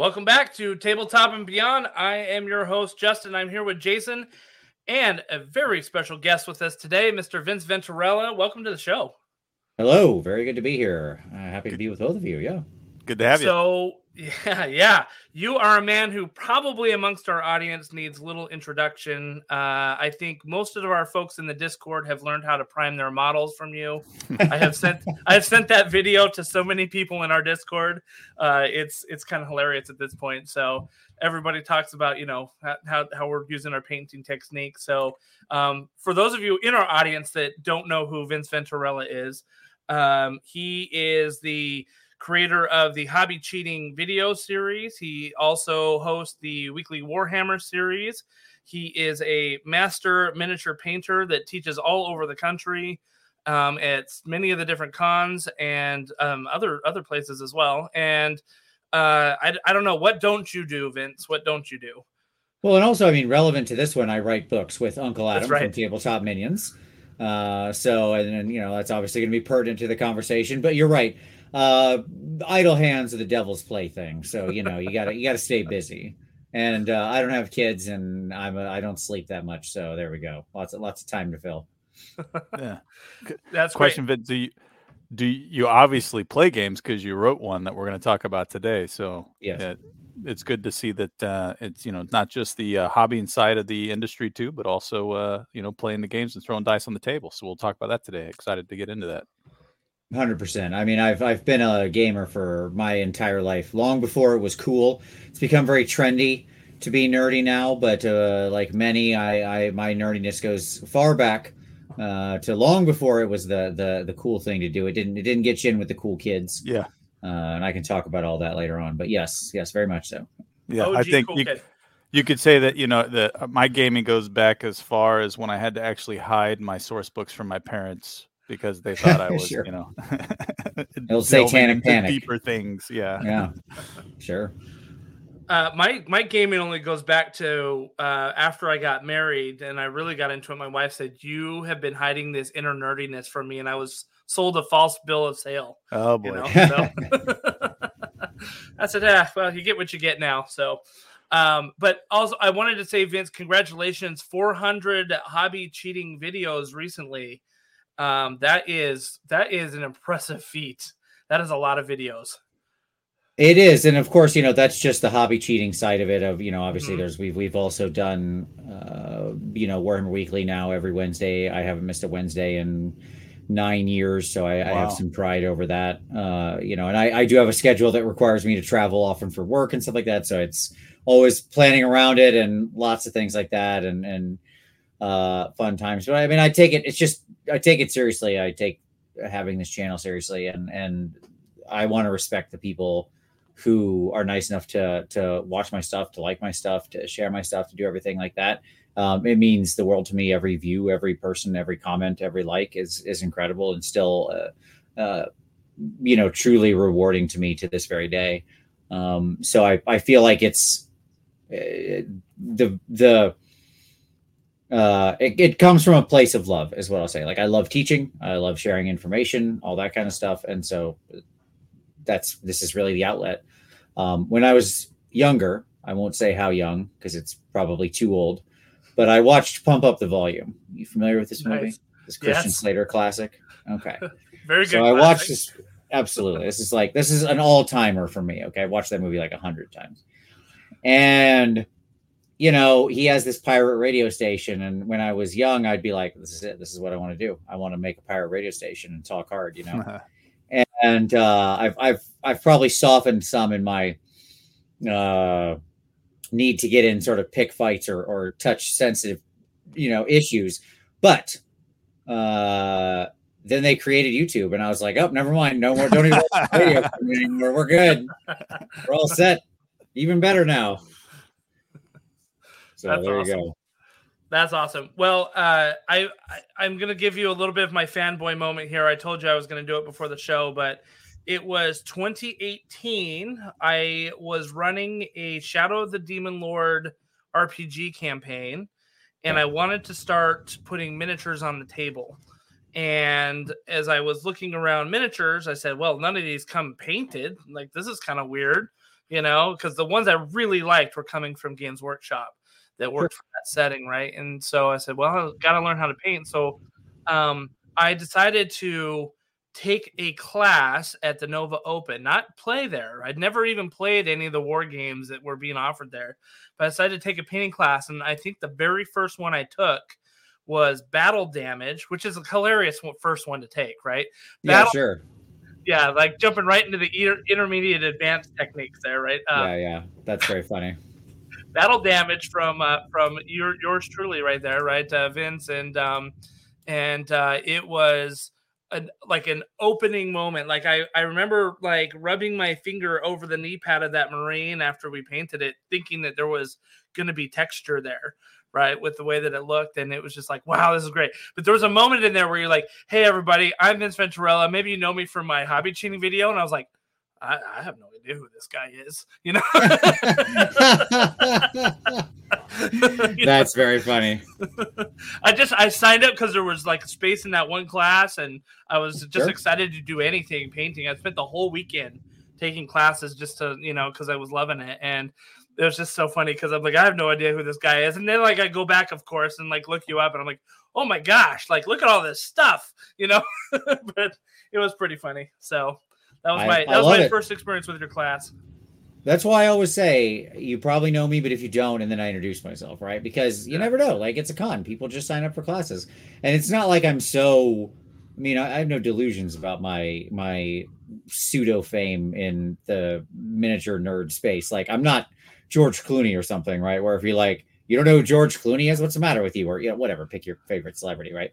Welcome back to Tabletop and Beyond. I am your host, Justin. I'm here with Jason and a very special guest with us today, Mr. Vince Venturella. Welcome to the show. Hello, very good to be here. Uh, happy to be with both of you. Yeah. Good to have you. So, yeah, yeah, you are a man who probably amongst our audience needs little introduction. Uh, I think most of our folks in the Discord have learned how to prime their models from you. I have sent I have sent that video to so many people in our Discord. Uh, it's it's kind of hilarious at this point. So everybody talks about you know how how we're using our painting technique. So um, for those of you in our audience that don't know who Vince Venturella is, um, he is the creator of the Hobby Cheating video series. He also hosts the weekly Warhammer series. He is a master miniature painter that teaches all over the country um, at many of the different cons and um, other other places as well. And uh, I, I don't know what don't you do, Vince? What don't you do? Well, and also, I mean, relevant to this one, I write books with Uncle Adam right. from Tabletop Minions. Uh, so, and, and you know, that's obviously going to be pertinent to the conversation. But you're right uh, idle hands are the devil's plaything. So you know you gotta you gotta stay busy. And uh, I don't have kids, and I'm a, I don't sleep that much. So there we go. Lots of lots of time to fill. yeah, that's question. Vince, do you do you obviously play games because you wrote one that we're going to talk about today? So yes. Yeah, it's good to see that uh, it's you know not just the uh, hobbying side of the industry too, but also uh, you know playing the games and throwing dice on the table. So we'll talk about that today. Excited to get into that. Hundred percent. I mean, I've I've been a gamer for my entire life, long before it was cool. It's become very trendy to be nerdy now, but uh, like many, I, I my nerdiness goes far back uh, to long before it was the the the cool thing to do. It didn't it didn't get you in with the cool kids. Yeah, uh, and I can talk about all that later on. But yes, yes, very much so. Yeah, OG I think cool you, kid. you could say that you know that my gaming goes back as far as when I had to actually hide my source books from my parents because they thought I was, sure. you know, it'll satanic panic, deeper things. Yeah, yeah, sure. Uh, my my gaming only goes back to uh, after I got married and I really got into it. My wife said, "You have been hiding this inner nerdiness from me," and I was sold a false bill of sale. Oh boy! You know? so, I said, "Ah, well, you get what you get now." So, um, but also, I wanted to say, Vince, congratulations, 400 hobby cheating videos recently. Um, that is that is an impressive feat. That is a lot of videos. It is, and of course, you know that's just the hobby cheating side of it. Of you know, obviously, mm-hmm. there's we've we've also done, uh, you know, Warhammer Weekly now every Wednesday. I haven't missed a Wednesday in nine years, so I, wow. I have some pride over that. Uh, you know, and I, I do have a schedule that requires me to travel often for work and stuff like that. So it's always planning around it and lots of things like that, and and uh, fun times. But I mean, I take it. It's just I take it seriously. I take having this channel seriously, and and I want to respect the people who are nice enough to to watch my stuff, to like my stuff, to share my stuff, to do everything like that. Um, it means the world to me. Every view, every person, every comment, every like is is incredible and still, uh, uh, you know, truly rewarding to me to this very day. Um, so I I feel like it's uh, the the uh, it, it comes from a place of love, is what I'll say. Like I love teaching, I love sharing information, all that kind of stuff, and so that's this is really the outlet. Um, when I was younger, I won't say how young because it's probably too old, but I watched Pump Up the Volume. You familiar with this movie? Nice. This Christian yes. Slater classic. Okay, very good. So I watched this. Absolutely, this is like this is an all timer for me. Okay, I watched that movie like a hundred times, and you know, he has this pirate radio station. And when I was young, I'd be like, this is it. This is what I want to do. I want to make a pirate radio station and talk hard, you know? and uh, I've, I've, I've probably softened some in my uh, need to get in sort of pick fights or, or touch sensitive, you know, issues. But uh, then they created YouTube, and I was like, oh, never mind. No more. Don't even watch anymore. We're good. We're all set. Even better now. So That's there awesome. you go. That's awesome. Well, uh, I, I am gonna give you a little bit of my fanboy moment here. I told you I was gonna do it before the show, but it was 2018. I was running a Shadow of the Demon Lord RPG campaign, and I wanted to start putting miniatures on the table. And as I was looking around miniatures, I said, "Well, none of these come painted. Like this is kind of weird." you know, because the ones I really liked were coming from Games Workshop that worked for that setting, right? And so I said, well, I got to learn how to paint. So um, I decided to take a class at the Nova Open, not play there. I'd never even played any of the war games that were being offered there, but I decided to take a painting class. And I think the very first one I took was Battle Damage, which is a hilarious first one to take, right? Battle, yeah, sure. Yeah, like jumping right into the inter- intermediate advanced techniques there, right? Um, yeah, yeah, that's very funny. Battle Damage from uh, from your, yours truly, right there, right, uh, Vince, and um, and uh, it was a, like an opening moment. Like I, I remember like rubbing my finger over the knee pad of that Marine after we painted it, thinking that there was going to be texture there, right, with the way that it looked, and it was just like, wow, this is great. But there was a moment in there where you're like, hey, everybody, I'm Vince Venturella. Maybe you know me from my hobby cheating video, and I was like, I, I have no idea who this guy is, you know. That's very funny. I just I signed up because there was like space in that one class, and I was just sure. excited to do anything painting. I spent the whole weekend taking classes just to you know because I was loving it, and it was just so funny because I'm like I have no idea who this guy is, and then like I go back, of course, and like look you up, and I'm like, oh my gosh, like look at all this stuff, you know. but it was pretty funny. So that was my I, that was my it. first experience with your class. That's why I always say you probably know me, but if you don't, and then I introduce myself, right? Because you never know. Like it's a con. People just sign up for classes, and it's not like I'm so. I mean, I have no delusions about my my pseudo fame in the miniature nerd space. Like I'm not George Clooney or something, right? Where if you're like, you don't know who George Clooney is, what's the matter with you? Or you know, whatever, pick your favorite celebrity, right?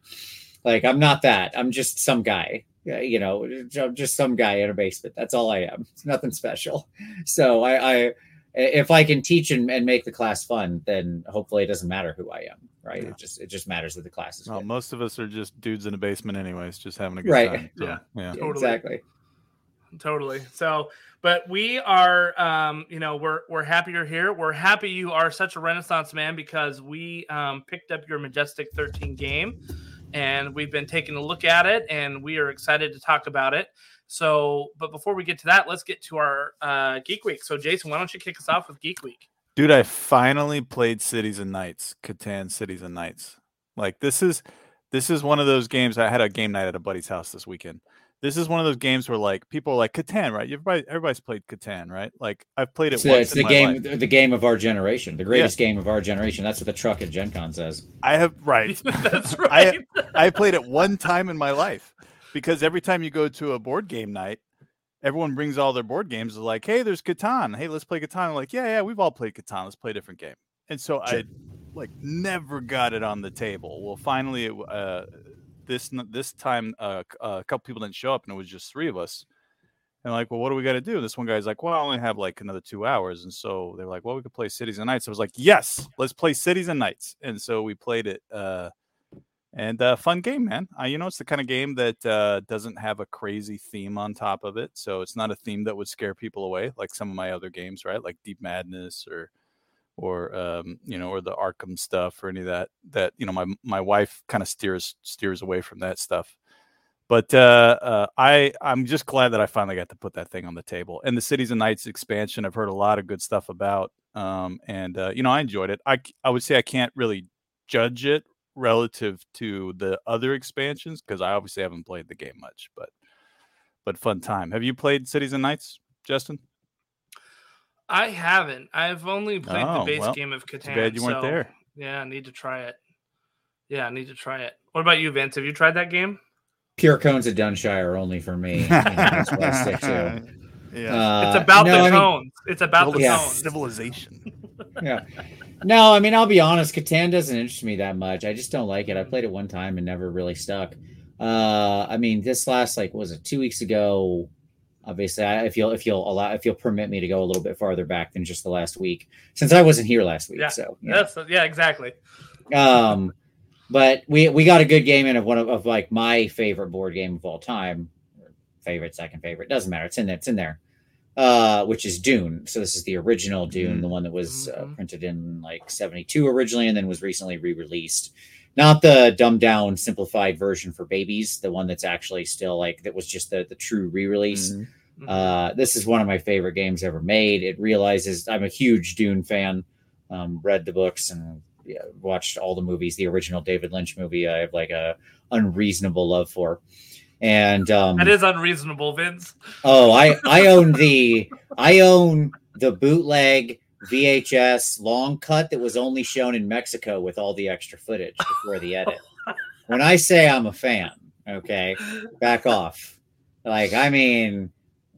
Like I'm not that. I'm just some guy you know, just some guy in a basement. That's all I am. It's nothing special. So I, I if I can teach and, and, make the class fun, then hopefully it doesn't matter who I am, right? Yeah. It just it just matters that the class is. Well, good. most of us are just dudes in a basement, anyways, just having a good right. time. So, yeah, yeah, totally. exactly, totally. So, but we are, um, you know, we're we're happy you're here. We're happy you are such a Renaissance man because we um, picked up your Majestic 13 game and we've been taking a look at it and we are excited to talk about it. So, but before we get to that, let's get to our uh, Geek Week. So, Jason, why don't you kick us off with Geek Week? Dude, I finally played Cities and Knights, Catan Cities and Knights. Like this is this is one of those games. I had a game night at a buddy's house this weekend, this is one of those games where like people are like Catan, right? Everybody, everybody's played Catan, right? Like I've played it. So it's the game, life. the game of our generation, the greatest yeah. game of our generation. That's what the truck at Gen Con says. I have right. That's right. I, I played it one time in my life because every time you go to a board game night, everyone brings all their board games. They're like, hey, there's Catan. Hey, let's play Catan. I'm like, yeah, yeah, we've all played Catan. Let's play a different game. And so sure. I like never got it on the table. Well, finally, it, uh, this this time uh, a couple people didn't show up and it was just three of us. And like well what do we got to do? This one guy's like well i only have like another two hours. And so they're like well we could play cities and knights i was like yes let's play cities and knights and so we played it uh and uh fun game man. Uh, you know it's the kind of game that uh doesn't have a crazy theme on top of it so it's not a theme that would scare people away like some of my other games right? Like deep madness or or um, you know, or the Arkham stuff or any of that. That you know, my my wife kind of steers steers away from that stuff. But uh, uh, I I'm just glad that I finally got to put that thing on the table. And the Cities and Knights expansion, I've heard a lot of good stuff about, um, and uh, you know, I enjoyed it. I I would say I can't really judge it relative to the other expansions because I obviously haven't played the game much, but but fun time. Have you played Cities and Knights, Justin? I haven't. I've only played oh, the base well, game of Catan. bad you weren't so, there. Yeah, I need to try it. Yeah, I need to try it. What about you, Vince? Have you tried that game? Pure Cones of Dunshire only for me. You know, that's what I stick to. Yeah. Uh, it's about no, the tones. mean, it's about the yeah. civilization. yeah. No, I mean I'll be honest. Catan doesn't interest me that much. I just don't like it. I played it one time and never really stuck. Uh, I mean, this last like was it two weeks ago? Obviously I, if you'll if you'll allow if you'll permit me to go a little bit farther back than just the last week since i wasn't here last week yeah. so yeah. that's yeah exactly um but we we got a good game in of one of, of like my favorite board game of all time favorite second favorite doesn't matter it's in there it's in there uh which is dune so this is the original dune mm-hmm. the one that was uh, mm-hmm. printed in like 72 originally and then was recently re-released not the dumbed down simplified version for babies the one that's actually still like that was just the the true re-release mm-hmm Mhm. Uh, this is one of my favorite games ever made. It realizes I'm a huge Dune fan. Um, read the books and yeah, watched all the movies. The original David Lynch movie, I have like a unreasonable love for. And um, that is unreasonable, Vince. Oh, I I own the I own the bootleg VHS long cut that was only shown in Mexico with all the extra footage before the edit. When I say I'm a fan, okay, back off. Like I mean,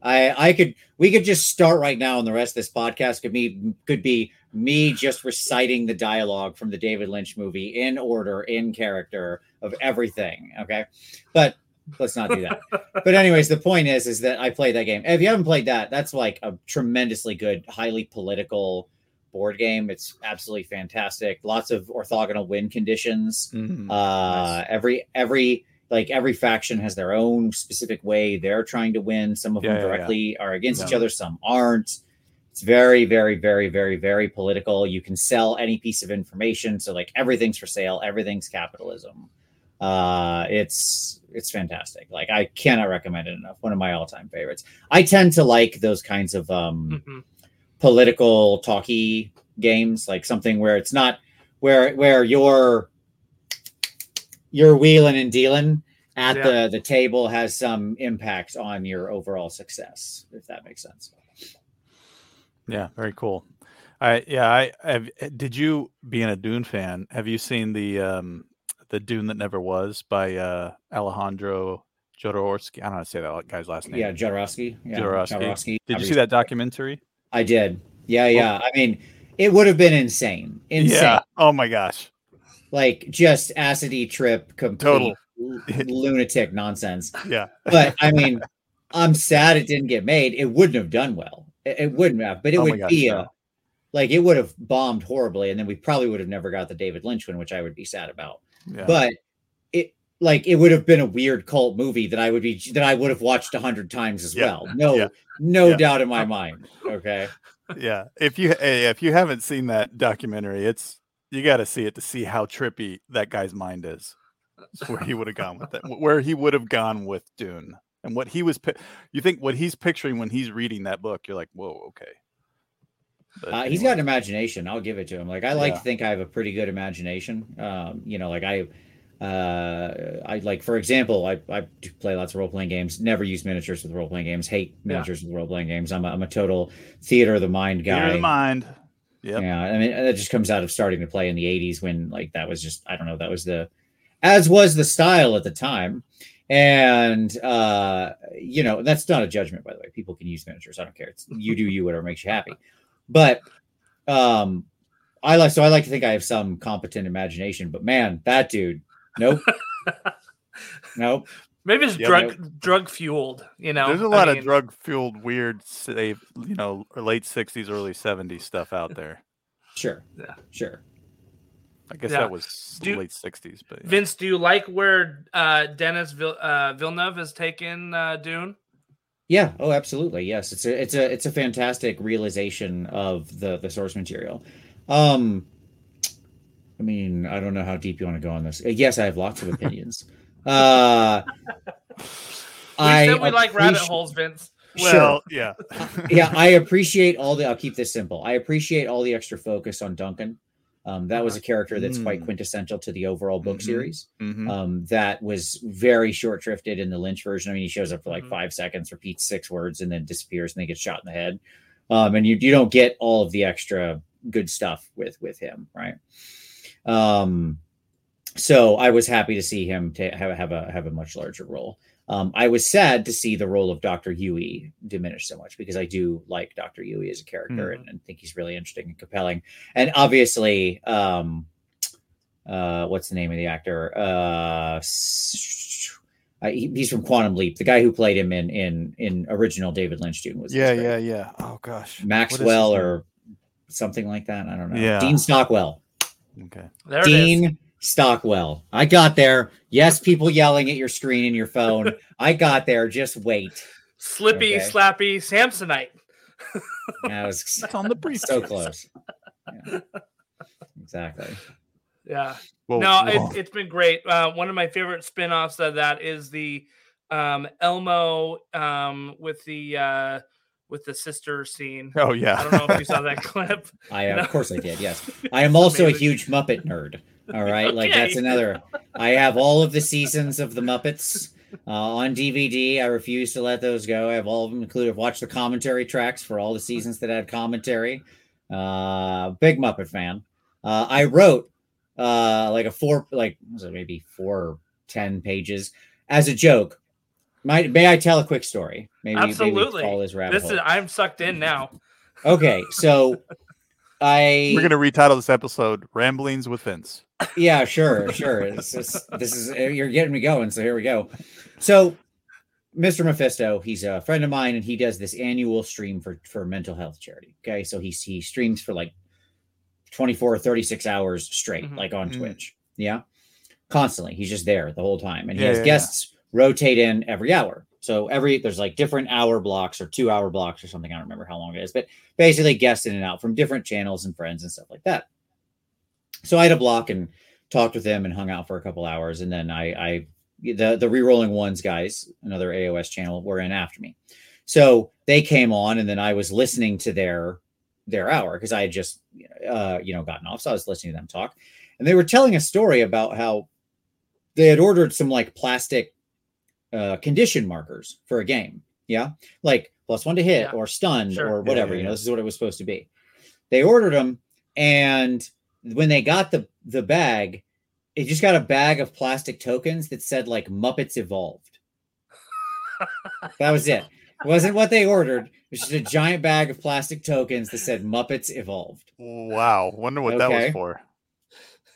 I I could we could just start right now, and the rest of this podcast could be could be me just reciting the dialogue from the David Lynch movie in order, in character of everything. Okay, but let's not do that. but anyways, the point is, is that I played that game. If you haven't played that, that's like a tremendously good, highly political board game. It's absolutely fantastic. Lots of orthogonal win conditions. Mhm. Uh, every every like every faction has their own specific way they're trying to win. Some of Yeah, them yeah, yeah. directly are against each other, some aren't. It's very, very, very, very, very political. You can sell any piece of information, so like everything's for sale. Everything's capitalism. Uh, it's it's fantastic. Like I cannot recommend it enough. One of my all time favorites. I tend to like those kinds of um, Mhm. political talky games like something where it's not where where you're you're wheeling and dealing at Yeah. the the table has some impact on your overall success if that makes sense Yeah, very cool. I yeah, I have. Did you, being a Dune fan, have you seen the um the Dune that never was by uh Alejandro Jodorowsky? I don't know how to say that guy's last name. yeah Jodorowsky yeah Jodorowsky. Jodorowsky. Did you see that documentary? i did yeah yeah i mean it would have been insane insane Yeah. Oh my gosh. Like just acidy trip complete Total. lunatic nonsense Yeah. but I mean, I'm sad it didn't get made. It wouldn't have done well. It, it wouldn't have, but it Oh would gosh, be no. a like it would have bombed horribly, and then we probably would have never got the David Lynch one, which I would be sad about. Yeah. But it like it would have been a weird cult movie that I would be that I would have watched a hundred times as Yeah, well. No, yeah, no yeah. doubt in my mind. Okay. yeah. If you hey, if you haven't seen that documentary, it's you got to see it to see how trippy that guy's mind is. Where he would have gone with it. Where he would have gone with Dune. And what he was you think what he's picturing when he's reading that book, you're like, "Whoa, okay." But Uh, he's got an imagination. I'll give it to him. Like I like Yeah. to think I have a pretty good imagination. Um, you know, like I, uh, I like for example, I I do play lots of role playing games. Never use miniatures with role playing games. Hate Yeah. miniatures with role playing games. I'm a, I'm a total theater of the mind guy. Theater of the mind. Yep. Yeah, I mean that just comes out of starting to play in the '80s when like that was just I don't know that was the as was the style at the time. And uh, you know, that's not a judgment, by the way. People can use miniatures. I don't care. It's you do you, whatever makes you happy. But um I like so I like to think I have some competent imagination, but man, that dude, nope. nope. Maybe it's Yeah, drug drug fueled. You know, There's a lot mean, of drug fueled weird save, you know, late 60s early 70s stuff out there. Sure. Yeah. Sure. I guess Yeah. that was Do- late 60s, but yeah. Vince, do you like where uh, Denis Vill- uh, Villeneuve has taken uh, Dune? Yeah. Oh, absolutely. Yes. It's a it's a it's a fantastic realization of the the source material. Um I mean, I don't know how deep you want to go on this. Yes, I have lots of opinions. Uh We I said we like rabbit holes, Vince. well, yeah. yeah, I appreciate all the. I'll keep this simple. I appreciate all the extra focus on Duncan. Um, that was a character that's quite Mm. quintessential to the overall book Mhm. series. Mhm. Um, that was very short shrifted in the Lynch version. I mean, he shows up for like Mhm. five seconds, repeats six words, and then disappears, and then gets shot in the head. Um, and you you don't get all of the extra good stuff with with him, right? Um, so I was happy to see him ta have have a have a much larger role. Um, I was sad to see the role of Doctor Yueh diminish so much because I do like Doctor Yueh as a character and, and think he's really interesting and compelling. And obviously, um, uh, what's the name of the actor? Uh, uh, he- he's from Quantum Leap. The guy who played him in in in original David Lynch Dune was Yeah, yeah, yeah. Oh gosh. Maxwell or something like that. I don't know. Yeah. Dean Stockwell. Okay. There it is. Dean Stockwell. I got there. Yes, people yelling at your screen and your phone. I got there. Just wait. Slippy, Okay. slappy, Samsonite. I was That's on the brief. so close. Yeah. Exactly. Yeah. Whoa, no, whoa. it, it's been great. Uh, one of my favorite spin-offs of that is the um, Elmo um, with the uh, with the sister scene. Oh yeah. I don't know if you saw that clip. I You know? of course I did. Yes, I am also a huge Muppet nerd. All right, like that's another. I have all of the seasons of the Muppets uh, on DVD. I refuse to let those go. I have all of them included. I've watched the commentary tracks for all the seasons that had commentary. Uh, big Muppet fan. Uh, I wrote uh, like a four, like was it maybe four or ten pages as a joke. Might may I tell a quick story? Maybe maybe Absolutely. follow this rabbit This hole. is I'm sucked in now. okay, so I We're gonna retitle this episode "Ramblings with Vince." yeah, sure, sure. This is, this is uh, you're getting me going, so here we go. So, Mr. Mephisto, he's a friend of mine, and he does this annual stream for for mental health charity. Okay, so he he streams for like 24 or 36 hours straight, Mhm. like on Mhm. Twitch. Yeah, constantly. He's just there the whole time, and he Yeah, has yeah, yeah. guests rotate in every hour. So every there's like different hour blocks or two hour blocks or something. I don't remember how long it is, but basically guests in and out from different channels and friends and stuff like that. So I had a block and talked with them and hung out for a couple hours, and then I, I the the rerolling ones guys, another AOS channel, were in after me. So they came on, and then I was listening to their their hour because I had just uh, you know gotten off, so I was listening to them talk, and they were telling a story about how they had ordered some like plastic uh, condition markers for a game, yeah, like plus one to hit Yeah. or stunned Sure. or Yeah, whatever. yeah, You know, this is what it was supposed to be. They ordered them, and when they got the the bag, it just got a bag of plastic tokens that said like Muppets Evolved. that was it. It wasn't what they ordered. It was just a giant bag of plastic tokens that said Muppets Evolved. Wow, wonder what that was for.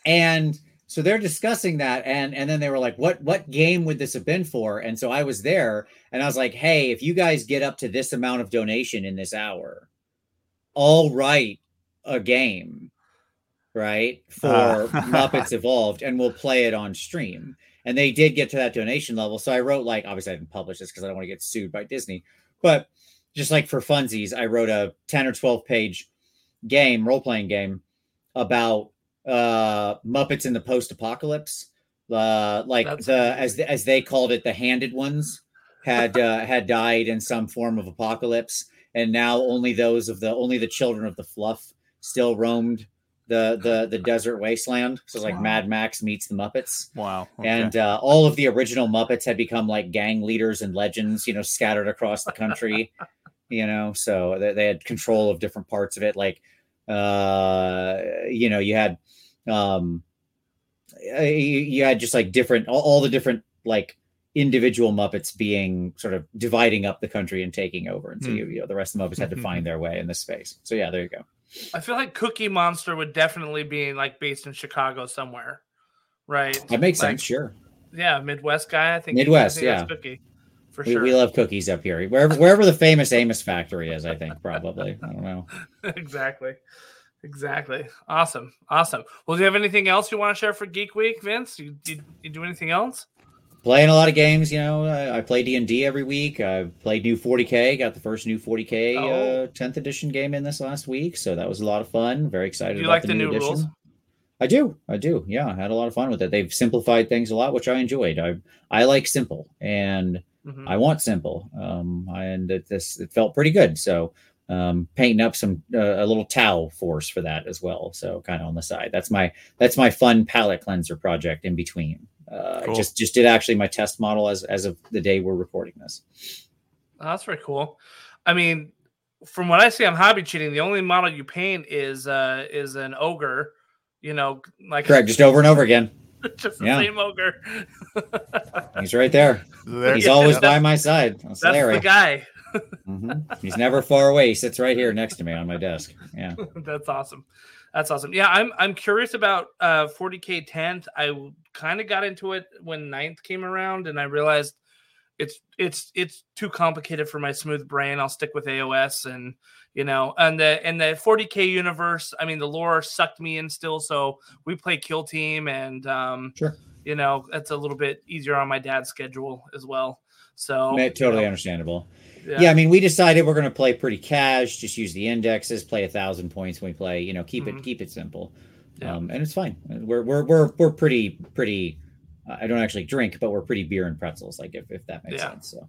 And so they're discussing that and and then they were like what what game would this have been for? And so I was there and I was like, "Hey, if you guys get up to this amount of donation in this hour, I'll write a game, right? For Ah. Muppets Evolved and we'll play it on stream." And they did get to that donation level. So I wrote like obviously I didn't publish this because I don't want to get sued by Disney, but just like for funsies, I wrote a 10 or 12 page game, role playing game about uh Muppets in the post apocalypse. Uh like That's the as as they called it, the handed ones had uh had died in some form of apocalypse, and now only those of the only the children of the fluff still roamed the the the desert wasteland. So it's like Wow. Mad Max meets the Muppets. Wow. okay. And uh, all of the original Muppets had become like gang leaders and legends, you know, scattered across the country, you know. So they, they had control of different parts of it. Like, uh, you know, you had, um, uh, you, you had just like different, all, all the different like individual Muppets being sort of dividing up the country and taking over. And so Hmm. you, you know, the rest of the Muppets had to find their way in this space. So yeah, there you go. I feel like Cookie Monster would definitely be like based in Chicago somewhere, right? That makes Like, sense. Sure. Yeah, Midwest guy. I think Midwest, I think yeah. Cookie for We, sure. we love cookies up here. Wherever wherever the famous Amos factory is, I think probably. I don't know. exactly. Exactly. Awesome. Awesome. Well, do you have anything else you want to share for Geek Week, Vince? You, you, you do anything else? Playing a lot of games, you know. I, I play D and D every week. I played new 40k. Got the first new 40k Oh. uh, 10th edition game in this last week, so that was a lot of fun. Very excited. Do you about like the new edition. rules? I do. I do. Yeah, I had a lot of fun with it. They've simplified things a lot, which I enjoyed. I I like simple, and Mhm. I want simple. Um, and it, this it felt pretty good. So um, painting up some uh, a little Tau force for that as well. So kind of on the side. That's my that's my fun palette cleanser project in between. Uh, I Cool. just just did actually my test model as as of the day we're recording this. Oh, that's very cool. I mean, from what I see on Hobby Cheating, the only model you paint is uh is an ogre. You know, like Correct, just over and over again. just the Yeah. same ogre. He's right there. There- He's always that's- by my side. That's, That's Larry. the guy. Mhm. He's never far away. He sits right here next to me on my desk. Yeah. That's awesome. That's awesome. Yeah, I'm I'm curious about uh 40k 10th. I kind of got into it when 9th came around and I realized it's it's it's too complicated for my smooth brain. I'll stick with AOS and you know, and the and the 40k universe, I mean the lore sucked me in still, so we play kill team and um Sure. you know, it's a little bit easier on my dad's schedule as well. So Ma- you totally know, understandable. yeah. Yeah. I mean, we decided we're going to play pretty cash. Just use the indexes, play a thousand points when we play. You know, keep Mhm. it keep it simple, Yeah. um, and it's fine. We're we're we're we're pretty pretty I don't actually drink, but we're pretty beer and pretzels, like if, if that makes Yeah. sense. So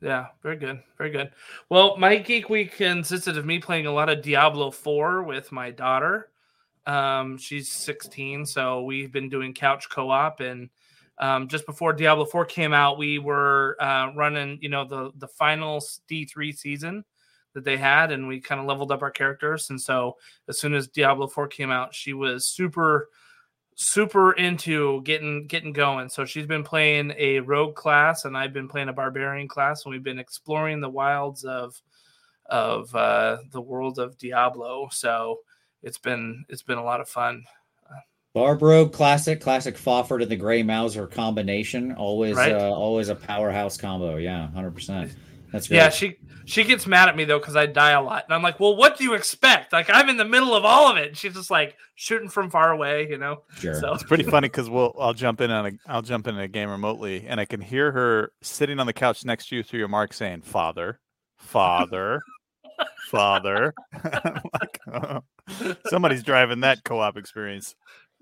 Yeah, very good. Very good. Well, my geek week consisted of me playing a lot of Diablo 4 with my daughter. Um, she's 16, so we've been doing couch co-op and um, just before Diablo 4 came out, we were uh, running, you know, the the final D3 season that they had, and we kind of leveled up our characters. And so, as soon as Diablo 4 came out, she was super, super into getting getting going. So she's been playing a rogue class, and I've been playing a barbarian class, and we've been exploring the wilds of of uh, the world of Diablo. So it's been it's been a lot of fun. Barbro classic, classic Fafhrd and the Gray Mouser combination. Always Right. uh, always a powerhouse combo. Yeah, hundred percent. That's great. Yeah, she she gets mad at me though because I die a lot, and I'm like, "Well, what do you expect? Like, I'm in the middle of all of it." And she's just like shooting from far away, you know. sure. So It's pretty funny because we'll I'll jump in on a I'll jump in a game remotely and I can hear her sitting on the couch next to you through your mark saying father, father, father. Like, oh, somebody's driving that co-op experience.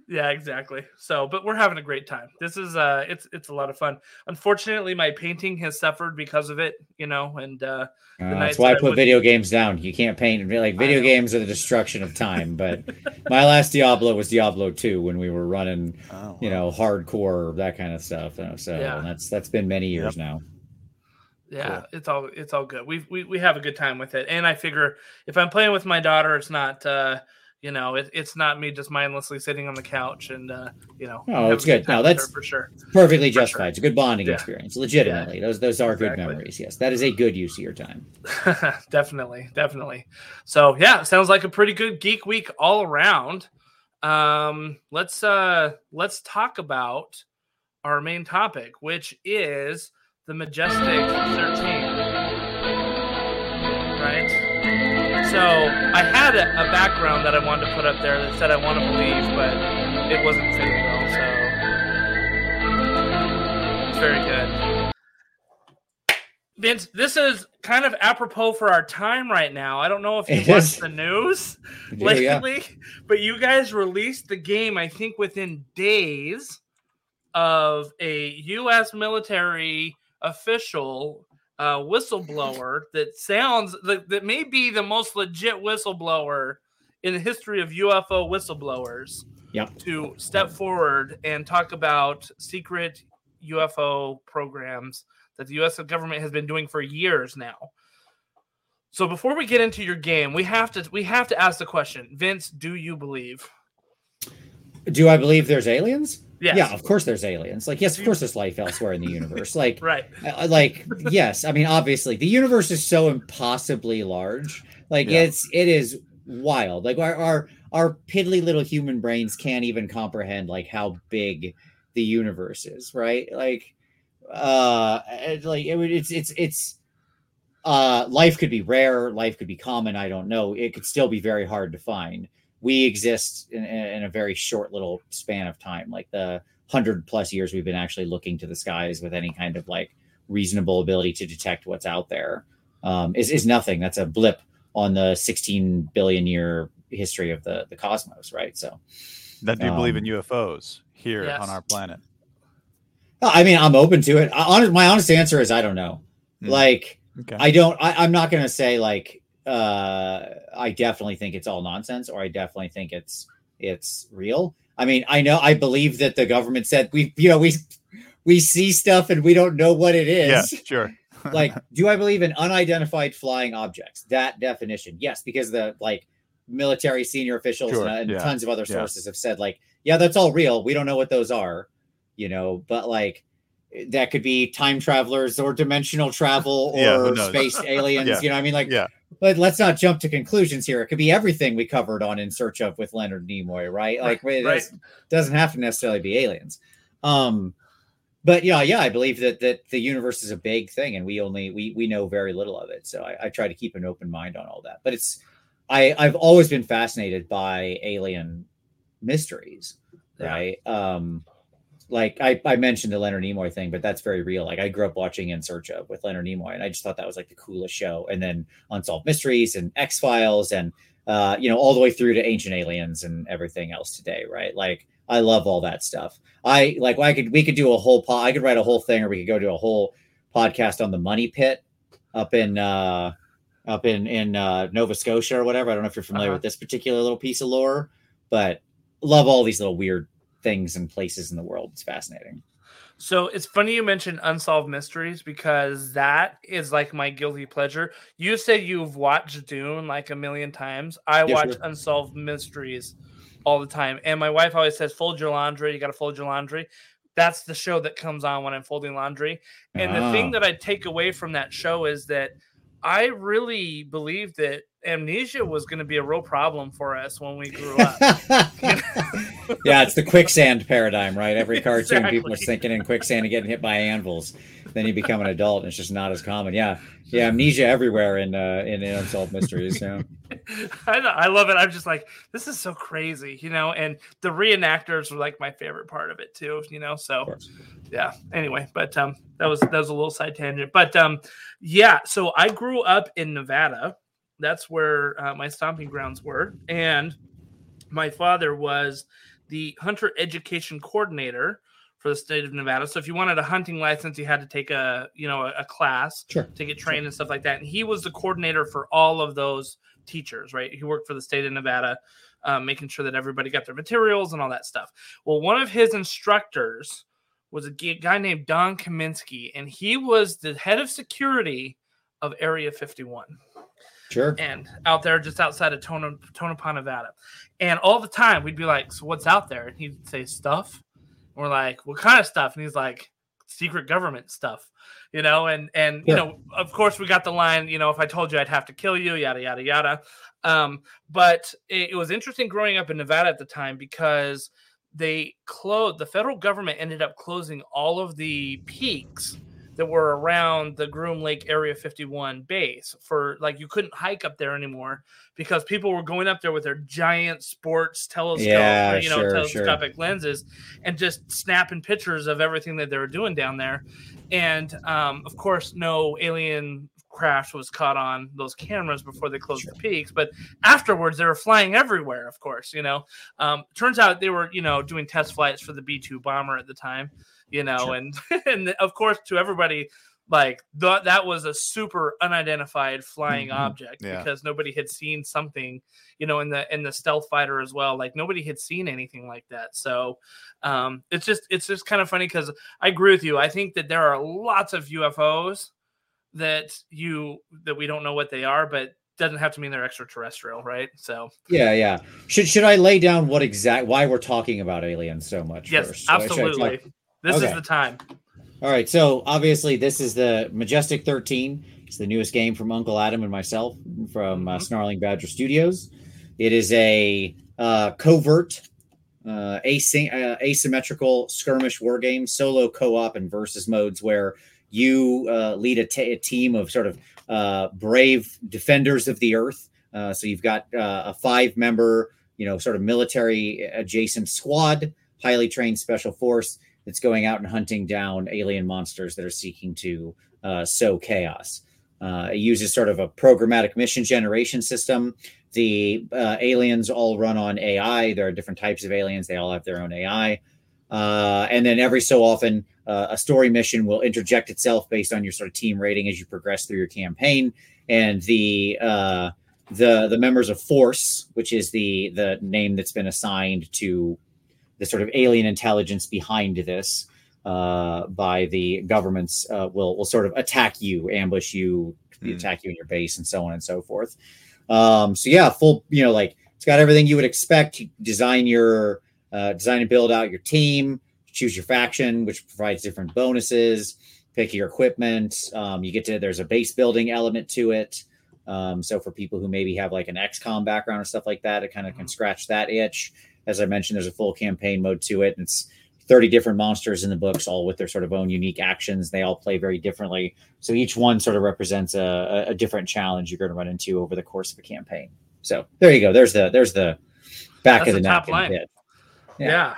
Yeah, exactly. So, but we're having a great time. This is uh, it's it's a lot of fun. Unfortunately, my painting has suffered because of it, you know, and uh, Uh, that's why I that I put would- video games down. You can't paint like video games are the destruction of time. But my last Diablo was Diablo two when we were running, Oh, you know, hardcore that kind of stuff. uh, So Yeah. that's that's been many years Yep. now. yeah, it's all it's all good. We we we have a good time with it, and I figure if I'm playing with my daughter, it's not. uh you know, it, it's not me just mindlessly sitting on the couch and uh, you know. Oh, it's good. No, that's- for sure. Perfectly For sure. justified. It's a good bonding Yeah. experience. Legitimately, those those are good memories. Yes, that is a good use of your time. definitely, definitely. So yeah, sounds like a pretty good geek week all around. Um, let's uh let's talk about our main topic, which is the majestic 13. So I had a, a background that I wanted to put up there that said I want to believe, but it wasn't fitting well, so it's very good. Vince, this is kind of apropos for our time right now. I don't know if you watched the news yeah. lately, but you guys released the game, I think, within days of a U.S. military official uh, whistleblower that sounds that, that may be the most legit whistleblower in the history of UFO whistleblowers Yep. to step forward and talk about secret UFO programs that the US government has been doing for years now. So before we get into your game, we have to we have to ask the question, Vince, do you believe? Do I believe there's aliens? Yes. Yeah, of course there's aliens. Like, yes, of course there's life elsewhere in the universe. Like, Right. uh, like yes. I mean, obviously, the universe is so impossibly large. Like, Yeah. it's it is wild. Like, our our our piddly little human brains can't even comprehend like how big the universe is. Right? Like, uh, like it, would- it's it's it's uh life could be rare life could be common i don't know it could still be very hard to find we exist in, in a very short little span of time like the hundred plus years we've been actually looking to the skies with any kind of like reasonable ability to detect what's out there um, is, is nothing that's a blip on the 16 billion year history of the the cosmos right so Then do you believe in Um, UFOs here Yes. on our planet? i mean i'm open to it I, honest, my honest answer is i don't know Hmm. like Okay. I don't. I, I'm not going to say like uh, I definitely think it's all nonsense, or I definitely think it's it's real. I mean, I know I believe that the government said we, you know, we we see stuff and we don't know what it is. yeah, sure. like, do I believe in unidentified flying objects? That definition, yes, because the like military senior officials Sure, and, and yeah, tons of other yeah. sources have said like, yeah, that's all real. We don't know what those are, you know, but like that could be time travelers or dimensional travel or knows? space aliens. Yeah, You know, I mean, like, yeah. But let's not jump to conclusions here. It could be everything we covered on In Search of with Leonard Nimoy, right? Like, it right. does- doesn't have to necessarily be aliens. Um, but yeah, yeah, I believe that that the universe is a big thing, and we only we we know very little of it. So I, I try to keep an open mind on all that. But it's I I've always been fascinated by alien mysteries, Yeah. right? Um, like I, I mentioned the Leonard Nimoy thing, but that's very real. Like I grew up watching In Search of with Leonard Nimoy, and I just thought that was like the coolest show. And then Unsolved Mysteries and X Files, and uh, you know, all the way through to Ancient Aliens and everything else today, right? Like I love all that stuff. I like I could we could do a whole pod. I could write a whole thing, or we could go do a whole podcast on the Money Pit up in uh up in in uh, Nova Scotia or whatever. I don't know if you're familiar uh-huh. with this particular little piece of lore, but love all these little weird things and places in the world. It's fascinating. So it's funny you mentioned unsolved mysteries because that is like my guilty pleasure. You say you've watched Dune like a million times. I yeah, watch sure. unsolved mysteries all the time, and my wife always says, "Fold your laundry. You got to fold your laundry." That's the show that comes on when I'm folding laundry. And the thing ah. that I take away from that show is that I really believe that amnesia was going to be a real problem for us when we grew up. yeah, it's the quicksand paradigm, right? Every cartoon, exactly. people are sinking in quicksand and getting hit by anvils. Then you become an adult, and it's just not as common. Yeah, yeah, amnesia everywhere in uh, in, unsolved mysteries. Yeah, I, I love it. I'm just like, this is so crazy, you know. And the reenactors were like my favorite part of it too, you know. So, yeah. Anyway, but um, that was that was a little side tangent, but um, yeah. So I grew up in Nevada that's where uh, my stomping grounds were. And my father was the hunter education coordinator for the state of Nevada. So if you wanted a hunting license, you had to take a you know a, a class sure. to get trained sure. and stuff like that. And he was the coordinator for all of those teachers. Right, he worked for the state of Nevada, um, making sure that everybody got their materials and all that stuff. Well, one of his instructors was a guy named Don Kaminsky, and he was the head of security of Area 51. Sure. And out there just outside of Tonopah, Nevada. And all the time we'd be like, So what's out there? And he'd say stuff. And we're like, What kind of stuff? And he's like, Secret government stuff. You know, and and yeah. you know, of course we got the line, you know, if I told you I'd have to kill you, yada yada yada. Um, but it, it was interesting growing up in Nevada at the time because they closed the federal government ended up closing all of the peaks that were around the Groom Lake Area 51 base for like you couldn't hike up there anymore because people were going up there with their giant sports telescope, yeah, or, you know, sure, telescopic sure. lenses and just snapping pictures of everything that they were doing down there. And um, of course, no alien crash was caught on those cameras before they closed sure. the peaks but afterwards they were flying everywhere of course you know um, turns out they were you know doing test flights for the b2 bomber at the time you know, sure. and and of course to everybody like th- that was a super unidentified flying mm-hmm. object yeah. because nobody had seen something you know in the in the stealth fighter as well like nobody had seen anything like that so um it's just it's just kind of funny because i agree with you i think that there are lots of ufos that you that we don't know what they are but doesn't have to mean they're extraterrestrial right so yeah yeah should should i lay down what exact why we're talking about aliens so much yes first? absolutely this okay. is the time. All right. So obviously, this is the Majestic 13. It's the newest game from Uncle Adam and myself from uh, mm-hmm. Snarling Badger Studios. It is a uh, covert, uh, asy- uh, asymmetrical skirmish war game, solo co-op and versus modes where you uh, lead a, t- a team of sort of uh, brave defenders of the earth. Uh, so you've got uh, a five-member, you know, sort of military adjacent squad, highly trained special force that's going out and hunting down alien monsters that are seeking to uh, sow chaos. Uh, it uses sort of a programmatic mission generation system. The uh, aliens all run on AI. There are different types of aliens, they all have their own AI. Uh, and then every so often, uh, a story mission will interject itself based on your sort of team rating as you progress through your campaign. And the uh, the the members of Force, which is the the name that's been assigned to the sort of alien intelligence behind this uh, by the governments uh, will will sort of attack you, ambush you, mm. attack you in your base, and so on and so forth. Um, so yeah, full you know like it's got everything you would expect. You design your uh, design and build out your team, choose your faction, which provides different bonuses. Pick your equipment. Um, you get to there's a base building element to it. Um, so for people who maybe have like an XCOM background or stuff like that, it kind of can mm-hmm. scratch that itch. As I mentioned, there's a full campaign mode to it. And it's 30 different monsters in the books, all with their sort of own unique actions. They all play very differently. So each one sort of represents a, a different challenge you're going to run into over the course of a campaign. So there you go. There's the there's the back That's of the, the top line. Yeah. yeah.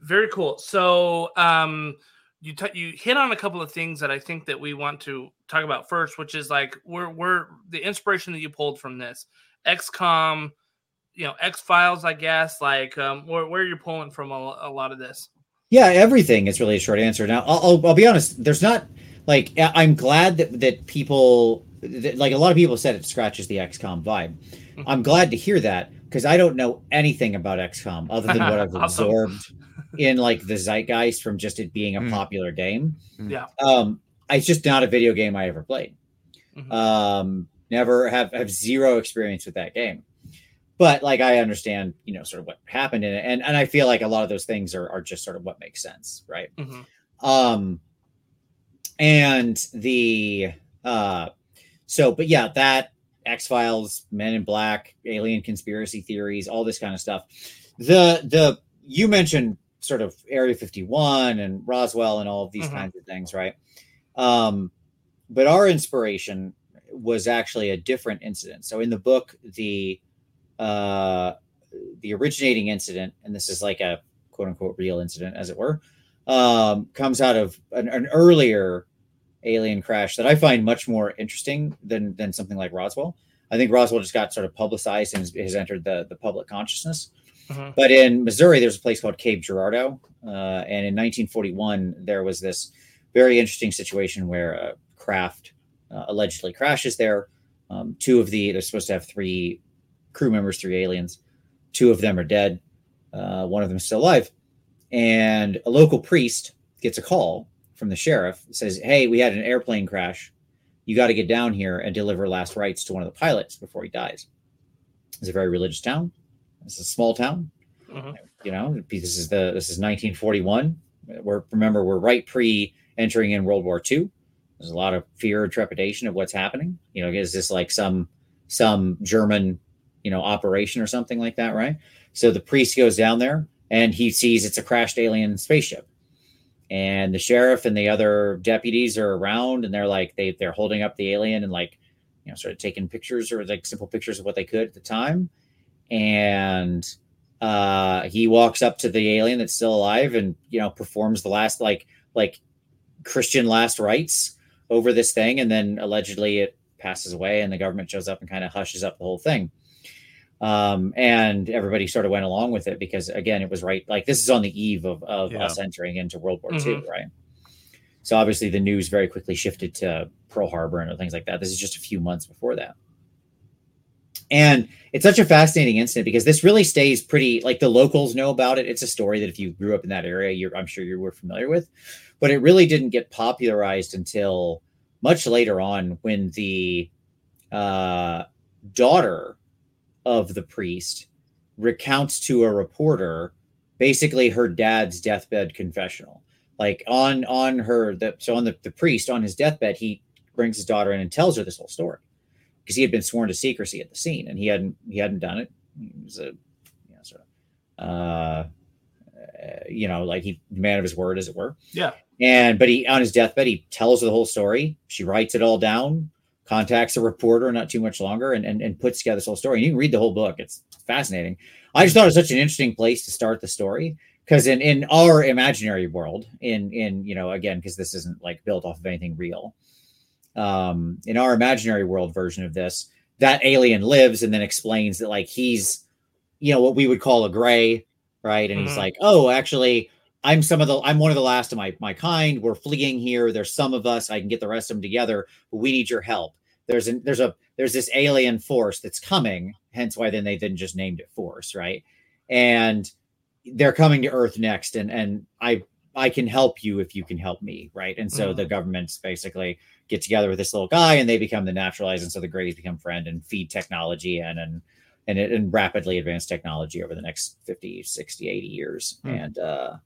Very cool. So um you t- you hit on a couple of things that I think that we want to talk about first, which is like we're we're the inspiration that you pulled from this XCOM you know X Files, I guess. Like um, where where are you're pulling from a, a, lot of this. Yeah, everything is really a short answer. Now, I'll, I'll, I'll be honest. There's not like I'm glad that that people that, like a lot of people said it scratches the XCOM vibe. Mm-hmm. I'm glad to hear that because I don't know anything about XCOM other than what I've awesome. absorbed in like the zeitgeist from just it being a mm. popular game. Mm. Yeah. Um, it's just not a video game I ever played. Mm-hmm. Um, never have have zero experience with that game. But like I understand, you know, sort of what happened in it, and and I feel like a lot of those things are are just sort of what makes sense, right? Mm-hmm. Um, and the uh, so but yeah, that X Files, Men in Black, alien conspiracy theories, all this kind of stuff. The the you mentioned sort of Area 51 and Roswell and all of these mm-hmm. kinds of things, right? Um, but our inspiration was actually a different incident. So in the book, the uh, the originating incident, and this is like a quote unquote real incident, as it were, um, comes out of an, an earlier alien crash that I find much more interesting than than something like Roswell. I think Roswell just got sort of publicized and has, has entered the the public consciousness. Uh-huh. But in Missouri, there's a place called Cape Girardeau, uh, and in 1941 there was this very interesting situation where a craft uh, allegedly crashes there. Um, two of the they're supposed to have three crew members, three aliens. Two of them are dead. Uh, one of them is still alive, and a local priest gets a call from the sheriff. Says, "Hey, we had an airplane crash. You got to get down here and deliver last rites to one of the pilots before he dies." It's a very religious town. It's a small town. Uh-huh. You know, this is the this is 1941. We're remember we're right pre entering in World War II. There's a lot of fear and trepidation of what's happening. You know, is this like some some German, you know, operation or something like that, right? So the priest goes down there and he sees it's a crashed alien spaceship. And the sheriff and the other deputies are around and they're like they they're holding up the alien and like you know sort of taking pictures or like simple pictures of what they could at the time. And uh he walks up to the alien that's still alive and you know performs the last like like Christian last rites over this thing, and then allegedly it passes away, and the government shows up and kind of hushes up the whole thing. Um, and everybody sort of went along with it because again, it was right like this is on the eve of, of yeah. us entering into World War mm-hmm. II, right? So obviously the news very quickly shifted to Pearl Harbor and things like that. This is just a few months before that. And it's such a fascinating incident because this really stays pretty like the locals know about it. It's a story that if you grew up in that area, you're I'm sure you were familiar with but it really didn't get popularized until much later on when the uh, daughter of the priest recounts to a reporter basically her dad's deathbed confessional. Like on on her the so on the, the priest on his deathbed he brings his daughter in and tells her this whole story. Because he had been sworn to secrecy at the scene and he hadn't he hadn't done it. He was a you know, sort of uh you know like he man of his word as it were. Yeah. And but he on his deathbed, he tells her the whole story. She writes it all down, contacts a reporter not too much longer, and and, and puts together this whole story. And you can read the whole book. It's fascinating. I just thought it was such an interesting place to start the story because in in our imaginary world, in in you know again because this isn't like built off of anything real. Um, in our imaginary world version of this, that alien lives and then explains that like he's, you know, what we would call a gray, right? And mm-hmm. he's like, oh, actually, I'm some of the I'm one of the last of my my kind. We're fleeing here. There's some of us. I can get the rest of them together, but we need your help. There's an there's a there's this alien force that's coming. Hence why then they then just named it Force, right? And they're coming to Earth next, and and I I can help you if you can help me, right? And so mm-hmm. the governments basically get together with this little guy, and they become the naturalized, and so the Greys become friend and feed technology in and and and rapidly advance technology over the next 50 60 80 years mm. and uh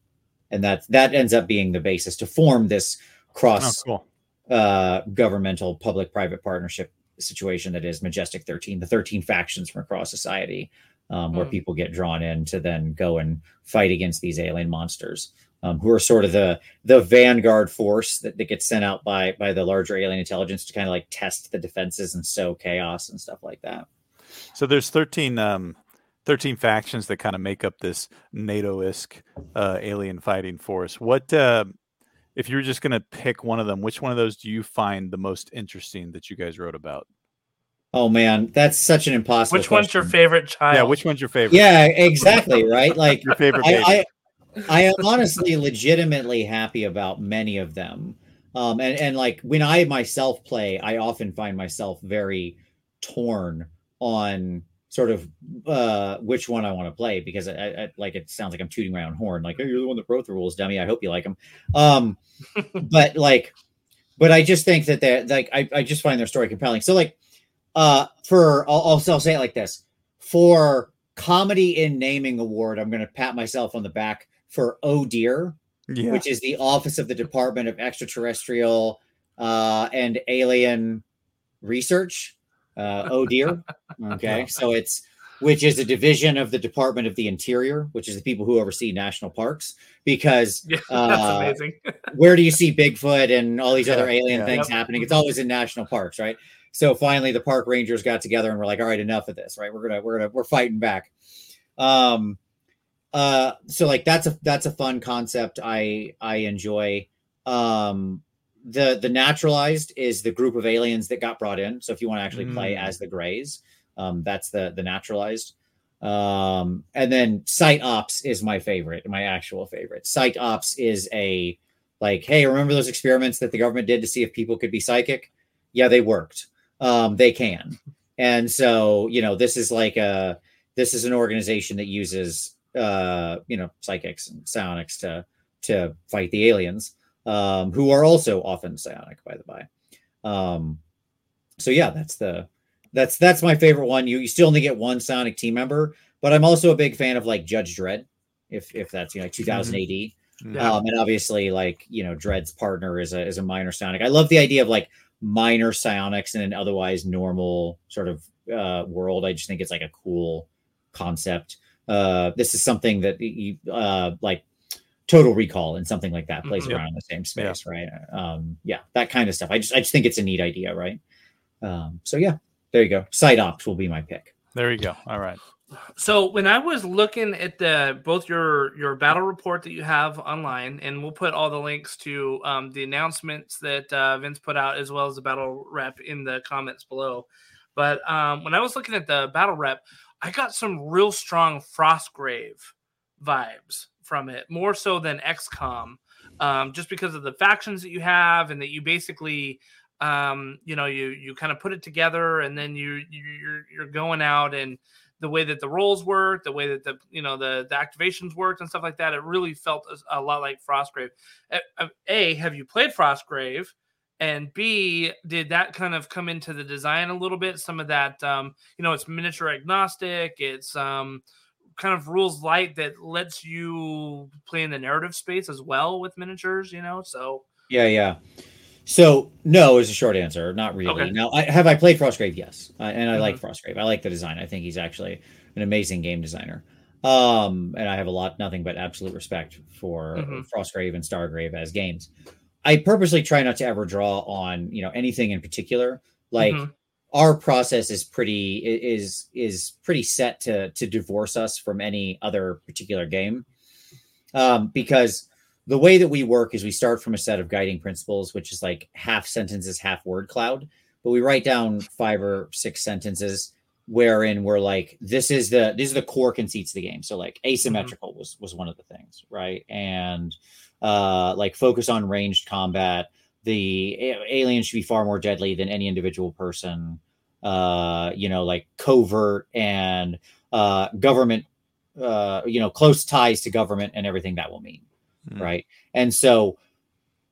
and that that ends up being the basis to form this cross oh, cool. Uh, governmental public private partnership situation that is Majestic 13, the 13 factions from across society, um, mm. where hmm. people get drawn in to then go and fight against these alien monsters. Um, who are sort of the the vanguard force that, that gets sent out by by the larger alien intelligence to kind of like test the defenses and sow chaos and stuff like that. So there's 13 um, 13 factions that kind of make up this NATO-esque uh, alien fighting force. What uh, if you were just going to pick one of them? Which one of those do you find the most interesting that you guys wrote about? Oh man, that's such an impossible. Which one's your favorite child? Yeah, which one's your favorite? Yeah, exactly. Right. Like Your favorite baby. I, I, I am honestly legitimately happy about many of them. Um, and, and like when I myself play, I often find myself very torn on sort of uh which one I want to play because I, I like it sounds like I'm tooting my own horn, like, hey, you're the one that wrote the rules, dummy. I hope you like them. Um, but like, but I just think that they're like I, I just find their story compelling. So like uh for I'll, I'll, I'll say it like this for comedy in naming award, I'm gonna pat myself on the back for Oh Dear, yeah. which is the Office of the Department of Extraterrestrial uh, and Alien Research. Uh, oh dear. Okay, so it's which is a division of the Department of the Interior, which is the people who oversee national parks. Because Yeah, that's uh, amazing. where do you see Bigfoot and all these other alien yeah. things Yep. happening? It's always in national parks, right? So finally, the park rangers got together and were like, "All right, enough of this, right? We're gonna, we're gonna, we're fighting back." Um, uh, so like that's a that's a fun concept. I I enjoy. Um, the the naturalized is the group of aliens that got brought in. So if you want to actually play Mm. as the Greys, um, that's the the naturalized. Um, and then Psi Ops is my favorite, my actual favorite. Psi Ops is a like, hey, remember those experiments that the government did to see if people could be psychic? Yeah, they worked. Um, they can. And so, you know, this is like a this is an organization that uses uh, you know, psychics and psionics to to fight the aliens, um, who are also often psionic, by the by. Um, so yeah, that's the that's that's my favorite one. You you still only get one psionic team member, but I'm also a big fan of like Judge Dredd, if if that's you know like 2000 AD. Yeah. Um, and obviously, like you know, Dredd's partner is a is a minor psionic. I love the idea of like minor psionics in an otherwise normal sort of uh, world. I just think it's like a cool concept. Uh, this is something that you uh, like Total Recall and something like that plays Mhm. around in the same space, right? Um, yeah, that kind of stuff. I just I just think it's a neat idea, right? Um, so yeah, there you go. Psi ops will be my pick. There you go. All right. So when I was looking at the both your your battle report that you have online, and we'll put all the links to um, the announcements that uh, Vince put out as well as the battle rep in the comments below. But um, when I was looking at the battle rep, I got some real strong Frostgrave vibes from it, more so than XCOM, um, just because of the factions that you have and that you basically um, you know you you kind of put it together and then you, you you're you're going out and the way that the roles work, the way that the you know the the activations worked and stuff like that. It really felt a, a lot like Frostgrave. A, have you played Frostgrave? And B, did that kind of come into the design a little bit? Some of that, um, you know, it's miniature agnostic. It's um, kind of rules light that lets you play in the narrative space as well with miniatures. You know, so Yeah, yeah. So no is a short answer. Not really. Okay. Now, I, have I played Frostgrave? Yes, uh, and I like Frostgrave. I like the design. I think he's actually an amazing game designer. Um, and I have a lot, nothing but absolute respect for Mhm. Frostgrave and Stargrave as games. I purposely try not to ever draw on you know anything in particular. Like Mhm. Our process is pretty is is pretty set to to divorce us from any other particular game, um, because the way that we work is we start from a set of guiding principles, which is like half sentences, half word cloud. But we write down five or six sentences wherein we're like, this is the these are the core conceits of the game. So like asymmetrical was was one of the things, right? And uh like focus on ranged combat. The a- alien should be far more deadly than any individual person. Uh, you know, like covert and uh government uh you know close ties to government and everything that will mean Mm. right? And so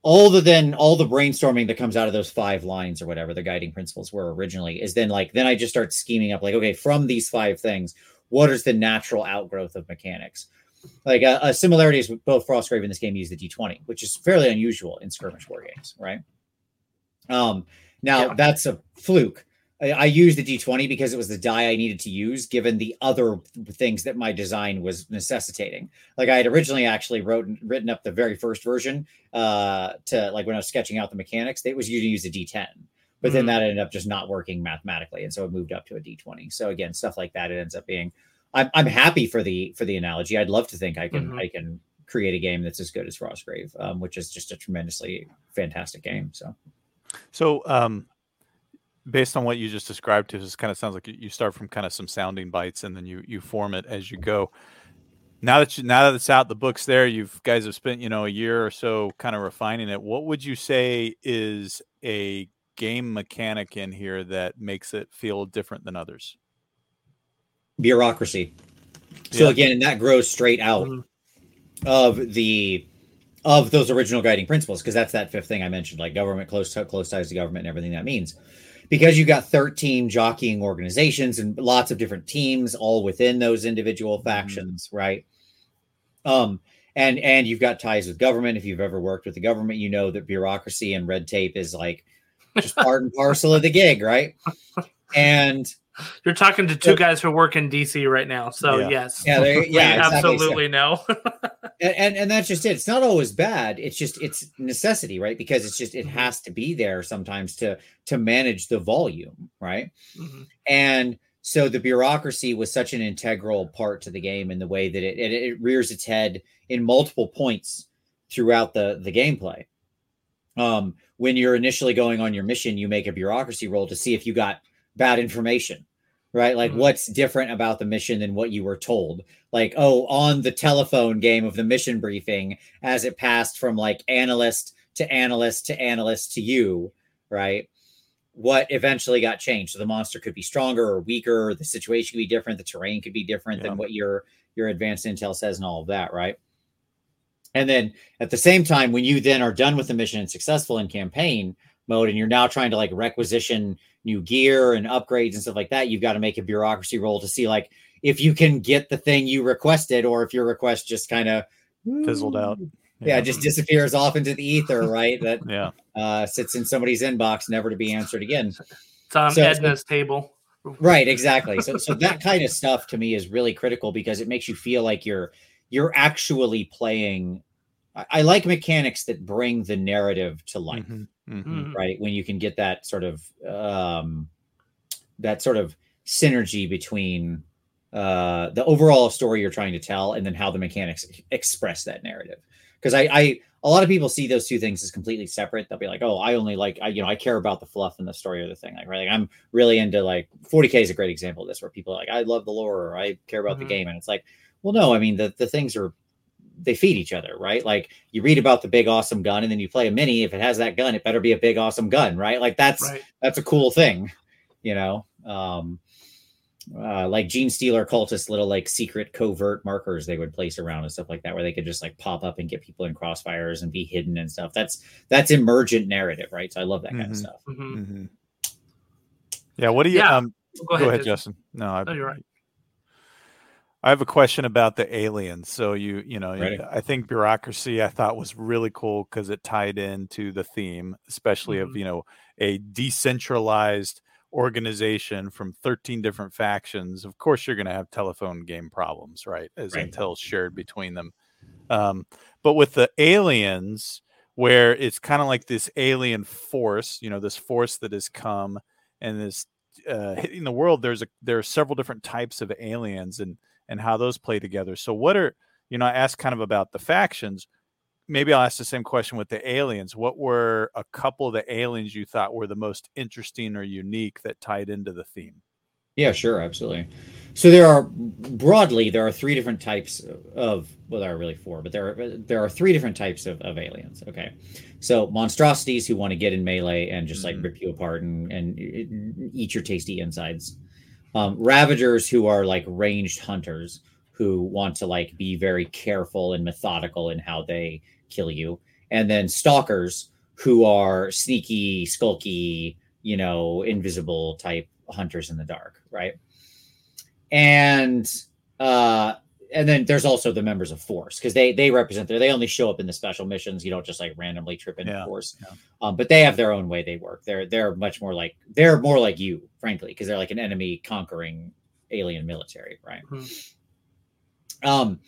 all the then all the brainstorming that comes out of those five lines or whatever the guiding principles were originally is then like then I just start scheming up like okay from these five things what is the natural outgrowth of mechanics like a, a similarity is with both Frostgrave and this game use the D20 which is fairly unusual in skirmish war games right um now Yeah. that's a fluke I, I used the D20 because it was the die I needed to use given the other things that my design was necessitating like I had originally actually wrote written up the very first version uh to like when I was sketching out the mechanics, it was you to use a D10. But then Mhm. that ended up just not working mathematically. And so it moved up to a D20. So again, stuff like that, it ends up being I'm I'm happy for the for the analogy. I'd love to think I can Mhm. I can create a game that's as good as Frostgrave, um, which is just a tremendously fantastic game. So So, um, based on what you just described to us, kind of sounds like you start from kind of some sounding bites and then you you form it as you go. Now that you now that it's out, the book's there. You guys have spent you know a year or so kind of refining it. What would you say is a game mechanic in here that makes it feel different than others? Bureaucracy. So yeah. again, and that grows straight out mm-hmm. of the of those original guiding principles because that's that fifth thing I mentioned, like government close close ties to government and everything that means. Because you've got 13 jockeying organizations and lots of different teams all within those individual mm-hmm. factions, mm-hmm. right? Um, and and you've got ties with government. If you've ever worked with the government, you know that bureaucracy and red tape is like just part and parcel of the gig, right? And you're talking to two guys who work in DC right now, so yeah. yes, yeah, yeah, exactly absolutely so. no. and, and, and that's just it. It's not always bad. It's just it's necessity, right? Because it's just it mm-hmm. has to be there sometimes to to manage the volume, right? Mm-hmm. And so the bureaucracy was such an integral part to the game in the way that it, it, it rears its head in multiple points throughout the the gameplay. Um, when you're initially going on your mission, you make a bureaucracy roll to see if you got bad information, right? Like mm-hmm. what's different about the mission than what you were told. Like, oh, on the telephone game of the mission briefing, as it passed from like analyst to analyst to analyst to you, right? What eventually got changed. So the monster could be stronger or weaker, or the situation could be different, the terrain could be different yeah. than what your your advanced intel says and all of that, right? And then at the same time, when you then are done with the mission and successful in campaign mode, and you're now trying to like requisition new gear and upgrades and stuff like that, you've got to make a bureaucracy roll to see like if you can get the thing you requested or if your request just kind of fizzled out. Yeah. yeah, just disappears off into the ether, right? That yeah uh, sits in somebody's inbox, never to be answered again. It's on so, Edna's table. Right, exactly. So, so that kind of stuff to me is really critical because it makes you feel like you're you're actually playing. I, I like mechanics that bring the narrative to life. Mm-hmm. Mm-hmm. right? When you can get that sort of um, that sort of synergy between uh, the overall story you're trying to tell and then how the mechanics express that narrative. Because I, I, a lot of people see those two things as completely separate. They'll be like, "Oh, I only like, I, you know, I care about the fluff and the story of the thing." Like, right? Like, I'm really into like 40k is a great example of this, where people are like, "I love the lore," or "I care about mm-hmm. the game," and it's like, well, no, I mean the the things are they feed each other, right? Like you read about the big awesome gun and then you play a mini. If it has that gun, it better be a big awesome gun, right? Like that's right. that's a cool thing, you know. Um uh, like Genestealer cultist little like secret covert markers they would place around and stuff like that, where they could just like pop up and get people in crossfires and be hidden and stuff. That's that's emergent narrative, right? So I love that mm-hmm. kind of mm-hmm. stuff. Mm-hmm. Mm-hmm. Yeah. What do you? Yeah. Um, go, ahead, go ahead Justin. No, I, no, you're right. I have a question about the aliens. So you, you know, Ready? I think bureaucracy I thought was really cool because it tied into the theme, especially mm-hmm. of you know a decentralized organization from 13 different factions. Of course, you're going to have telephone game problems, right? As right. intel shared between them. Um, but with the aliens, where it's kind of like this alien force, you know, this force that has come and is uh, hitting the world. There's a there are several different types of aliens and and how those play together. So, what are, you know, I asked kind of about the factions. Maybe I'll ask the same question with the aliens. What were a couple of the aliens you thought were the most interesting or unique that tied into the theme? Yeah, sure, absolutely. So there are broadly there are three different types of well there are really four, but there are there are three different types of, of aliens. Okay, so monstrosities who want to get in melee and just mm-hmm. like rip you apart and and eat your tasty insides um, ravagers who are like ranged hunters who want to like be very careful and methodical in how they kill you. And then stalkers who are sneaky skulky you know invisible type hunters in the dark right? And uh and then there's also the members of force because they they represent there. They only show up in the special missions. You don't just like randomly trip into yeah, force. yeah. Um, but they have their own way they work. They're they're much more like they're more like you frankly because they're like an enemy conquering alien military right? Mm-hmm. um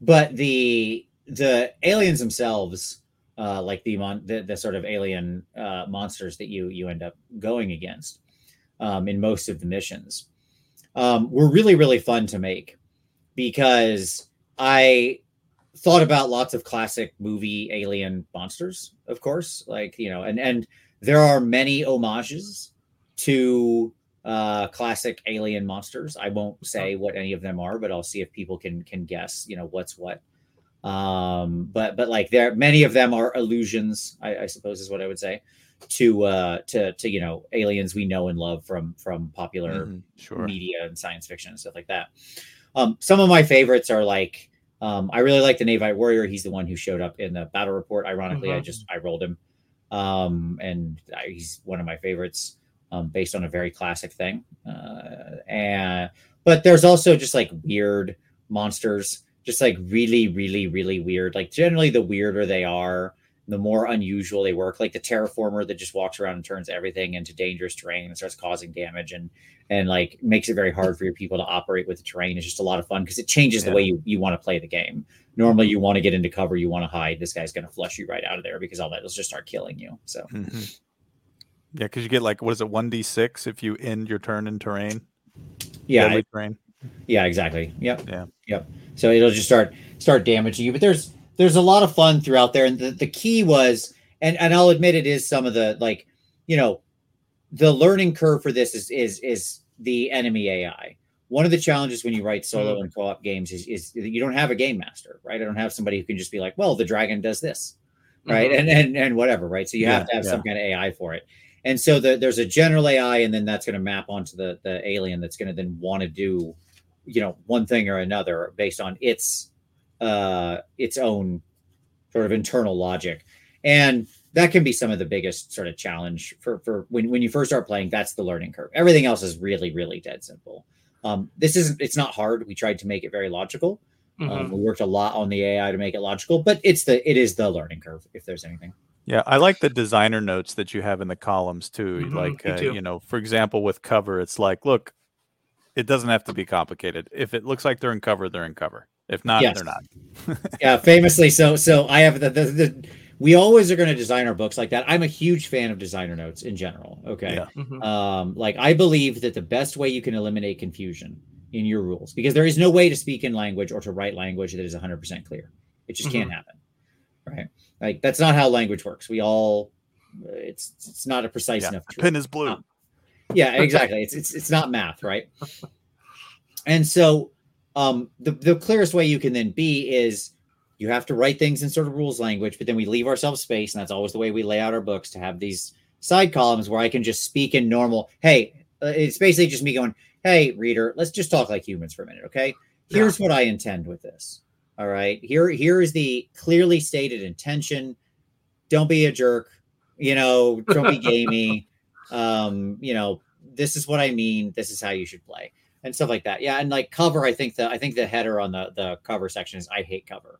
but the the aliens themselves uh like the mon the, the sort of alien uh monsters that you you end up going against um in most of the missions um were really really fun to make because I thought about lots of classic movie alien monsters, of course, like, you know, and and there are many homages to uh classic alien monsters. I won't say what any of them are, but I'll see if people can can guess, you know, what's what. Um, but but like there many of them are illusions, I, I suppose is what I would say to uh to to you know aliens we know and love from from popular Mhm, Sure. media and science fiction and stuff like that. Um, some of my favorites are like um, I really like the Navite Warrior. He's the one who showed up in the battle report. Ironically, I Mhm. just I rolled him, um, and I, he's one of my favorites um, based on a very classic thing. Uh, and but there's also just like weird monsters, just like really, really, really weird. Like generally, the weirder they are, the more unusual they work. Like the terraformer that just walks around and turns everything into dangerous terrain and starts causing damage and and like makes it very hard for your people to operate with the terrain. It's just a lot of fun because it changes the way you, you want to play the game. Normally, you want to get into cover, you want to hide. This guy's going to flush you right out of there because all that will just start killing you. So Mhm. Yeah, because you get like what is it, one d six if you end your turn in terrain. yeah, Deadly terrain. Yeah, exactly. Yep. Yeah. Yep. So it'll just start start damaging you. But there's there's a lot of fun throughout there. And the, the key was, and and I'll admit it is some of the like, you know, the learning curve for this is is is the enemy AI. One of the challenges when you write solo and co-op games is, is you don't have a game master, right? I don't have somebody who can just be like, well, the dragon does this, right? Mhm. And and and whatever, right? So you Yeah, have to have yeah. some kind of AI for it. And so the, there's a general AI, and then that's going to map onto the the alien that's going to then want to do, you know, one thing or another based on its uh its own sort of internal logic. And that can be some of the biggest sort of challenge for for when when you first start playing. That's the learning curve. Everything else is really really dead simple. Um, this isn't. It's not hard. We tried to make it very logical. Mhm. Um, we worked a lot on the AI to make it logical, but it's the it is the learning curve. If there's anything. Yeah, I like the designer notes that you have in the columns too. Mhm, like, me uh, too. you know, for example, with cover, it's like, look, it doesn't have to be complicated. If it looks like they're in cover, they're in cover. If not, Yes. they're not. yeah famously so so i have the, the, the we always are going to design our books like that i'm a huge fan of designer notes in general okay Yeah. Mhm. um like i believe that the best way you can eliminate confusion in your rules because there is no way to speak in language or to write language that is 100% clear it just can't happen right like that's not how language works we all it's it's not a precise Yeah. enough The truth pin is blue. Um, yeah exactly it's it's it's not math right and so um the, the clearest way you can then be is you have to write things in sort of rules language but then we leave ourselves space and that's always the way we lay out our books to have these side columns where i can just speak in normal hey uh, it's basically just me going hey reader let's just talk like humans for a minute okay? Here's what i intend with this all right? Here here is the clearly stated intention. Don't be a jerk you know don't be gamey. Um you know this is what i mean. This is how you should play and stuff like that. Yeah and like cover i think the i think the header on the the cover section is i hate cover.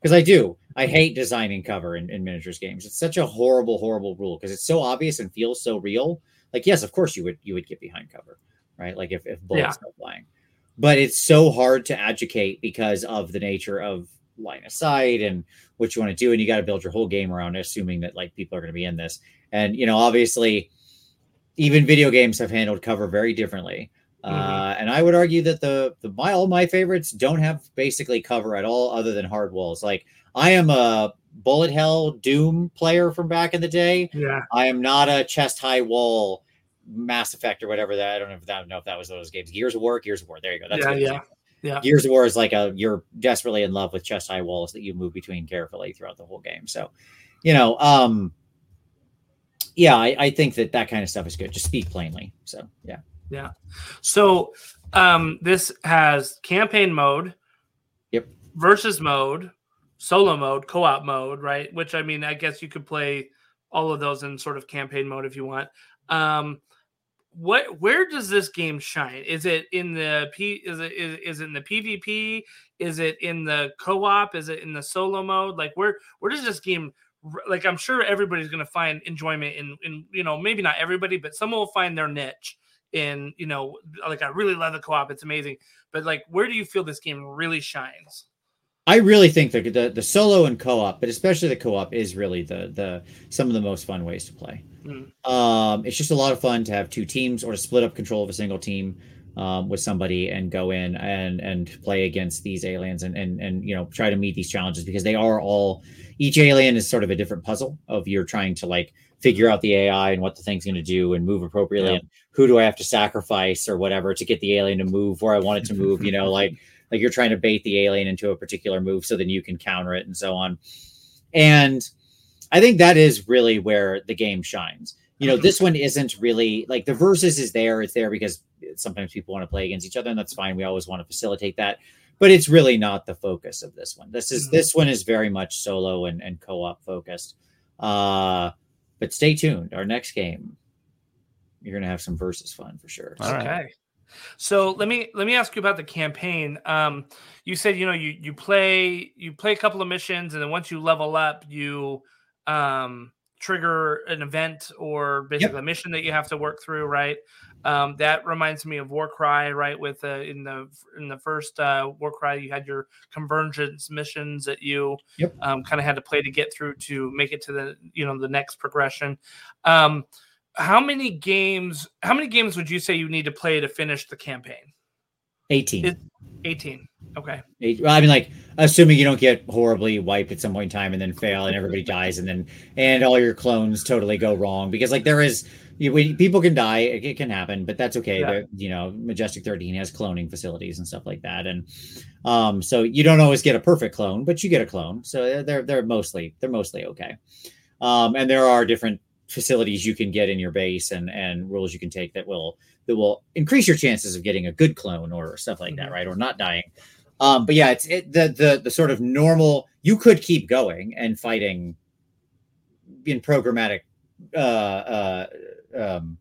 Because i do. I hate designing cover in, in miniatures games. It's such a horrible horrible rule because it's so obvious and feels so real. Like yes of course you would you would get behind cover right? Like if, if bullets Yeah. are flying. But it's so hard to educate because of the nature of line of sight and what you want to do and you got to build your whole game around assuming that like people are going to be in this. And you know obviously even video games have handled cover very differently uh, and I would argue that the the my all my favorites don't have basically cover at all, other than hard walls. Like I am a bullet hell Doom player from back in the day. yeah I am not a chest high wall Mass Effect or whatever that. I don't know if that know if that was those games. Gears of War, Gears of War. There you go. That's Yeah, yeah, example. yeah. Gears of War is like a you're desperately in love with chest high walls that you move between carefully throughout the whole game. So, you know, um, yeah, I, I think that that kind of stuff is good. Just speak plainly. So, yeah. So um, this has campaign mode, Yep. versus mode, solo mode, co-op mode, right? Which I mean, I guess you could play all of those in sort of campaign mode if you want. Um, what where does this game shine? Is it in the P? Is it is, is it in the PvP? Is it in the co-op? Is it in the solo mode? Like where where does this game? Like I'm sure everybody's going to find enjoyment in in you know maybe not everybody, but someone will find their niche in you know like I really love the co-op. It's amazing. But like where do you feel this game really shines? I really think that the the solo and co-op, but especially the co-op, is really the the some of the most fun ways to play. Mm. Um, it's just a lot of fun to have two teams or to split up control of a single team um, with somebody and go in and and play against these aliens and and and you know try to meet these challenges because they are all each alien is sort of a different puzzle of you're trying to like figure out the AI and what the thing's going to do and move appropriately. Yeah. And who do I have to sacrifice or whatever to get the alien to move where I want it to move? You know, like like you're trying to bait the alien into a particular move so then you can counter it and so on. And I think that is really where the game shines. You know, this one isn't really like the versus is there. It's there because sometimes people want to play against each other, and that's fine. We always want to facilitate that, but it's really not the focus of this one. This is Mhm. this one is very much solo and, and co-op focused. Uh, but stay tuned. Our next game, you're gonna have some versus fun for sure. All right. Okay. So let me let me ask you about the campaign. Um, you said you know you you play you play a couple of missions, and then once you level up, you um, trigger an event or basically a mission that you have to work through. Right. Um, that reminds me of Warcry. Right. With uh, in the in the first uh, Warcry, you had your convergence missions that you Yep. um, kind of had to play to get through to make it to the you know the next progression. Um, how many games how many games would you say you need to play to finish the campaign 18. It- 18 okay. Eight, well, I mean, like, assuming you don't get horribly wiped at some point in time and then fail and everybody dies and then and all your clones totally go wrong because like there is you, we, people can die it, it can happen but that's okay. Yeah. You know majestic 13 has cloning facilities and stuff like that. And um so you don't always get a perfect clone but you get a clone. So they're they're mostly they're mostly okay. Um and there are different facilities you can get in your base and and rules you can take that will that will increase your chances of getting a good clone or stuff like that Mhm. right? Or not dying. Um but yeah it's it the the the sort of normal you could keep going and fighting in programmatic uh uh um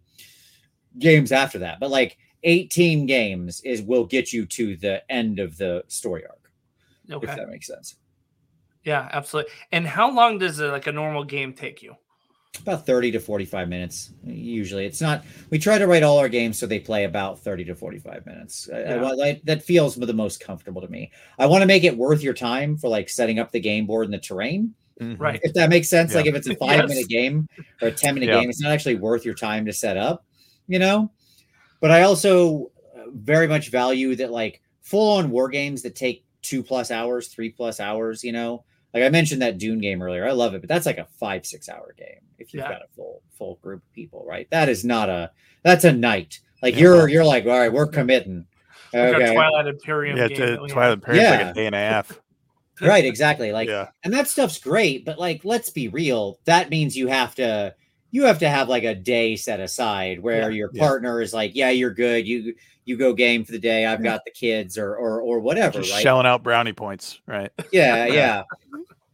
games after that. But like 18 games is will get you to the end of the story arc if okay. that makes sense. Yeah absolutely. And how long does a, like a normal game take you about 30 to 45 minutes usually it's not we try to write all our games so they play about 30 to 45 minutes I- I Yeah. that feels the most comfortable to me i want to make it worth your time for like setting up the game board and the terrain Mhm. right if that makes sense. Yeah. Like if it's a five Yes. minute game or a 10 minute Yeah. game, it's not actually worth your time to set up, you know? But I also uh, very much value that like full on war games that take two plus hours, three plus hours, you know? Like I mentioned that Dune game earlier. I love it, but that's like a five, six hour game if you've Yeah. got a full full group of people, right? That is not a that's a night. Like Yeah. you're you're like, all right, we're committing. like Okay. twilight imperium Yeah, game to Twilight had. Imperium's like Yeah. a day and a half. Right, exactly. Like yeah. and that stuff's great but like let's be real that means you have to you have to have like a day set aside where your yeah. partner is like yeah you're good you you go game for the day i've got the kids or or or whatever Just right shelling out brownie points, right? yeah Yeah. yeah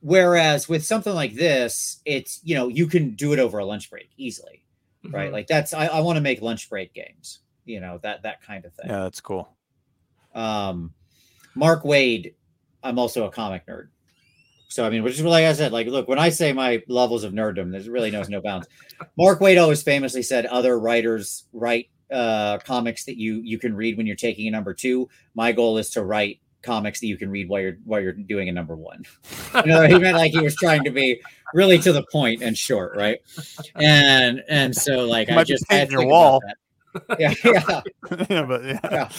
whereas with something like this it's you know you can do it over a lunch break easily right Mhm. like that's i, I want to make lunch break games you know that that kind of thing Yeah, that's cool. um Mark Waid i'm also a comic nerd so i mean which is like i said like look when i say my levels of nerddom there's really knows no bounds Mark Waid always famously said other writers write uh comics that you you can read when you're taking a number two my goal is to write comics that you can read while you're while you're doing a number one you know he meant like he was trying to be really to the point and short right and and so like i just had your wall. yeah yeah yeah, but yeah.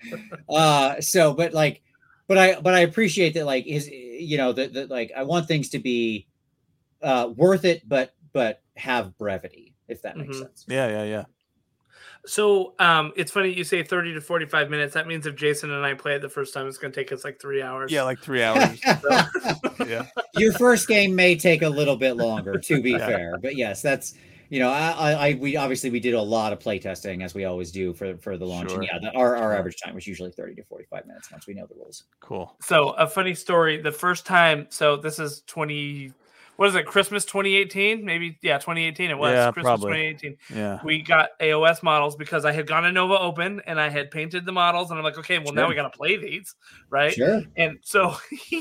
Yeah. uh so but like but i but i appreciate that like his you know that that like i want things to be uh worth it but but have brevity if that makes Mhm. sense Yeah, yeah, yeah. so um it's funny you say 30 to 45 minutes that means if jason and i play it the first time it's going to take us like three hours Yeah, like three hours. yeah. your first game may take a little bit longer to be Yeah. fair but yes that's you know I, I i we obviously we did a lot of play testing as we always do for for the launch Sure. and yeah the, our, our Sure. average time was usually 30 to 45 minutes once we know the rules Cool. so a funny story the first time so this is 20 what is it christmas 2018 maybe yeah 2018 it was Yeah, christmas probably. 2018 Yeah. we got aos models because i had gone to nova open and i had painted the models and i'm like okay well now we got to play these right sure and so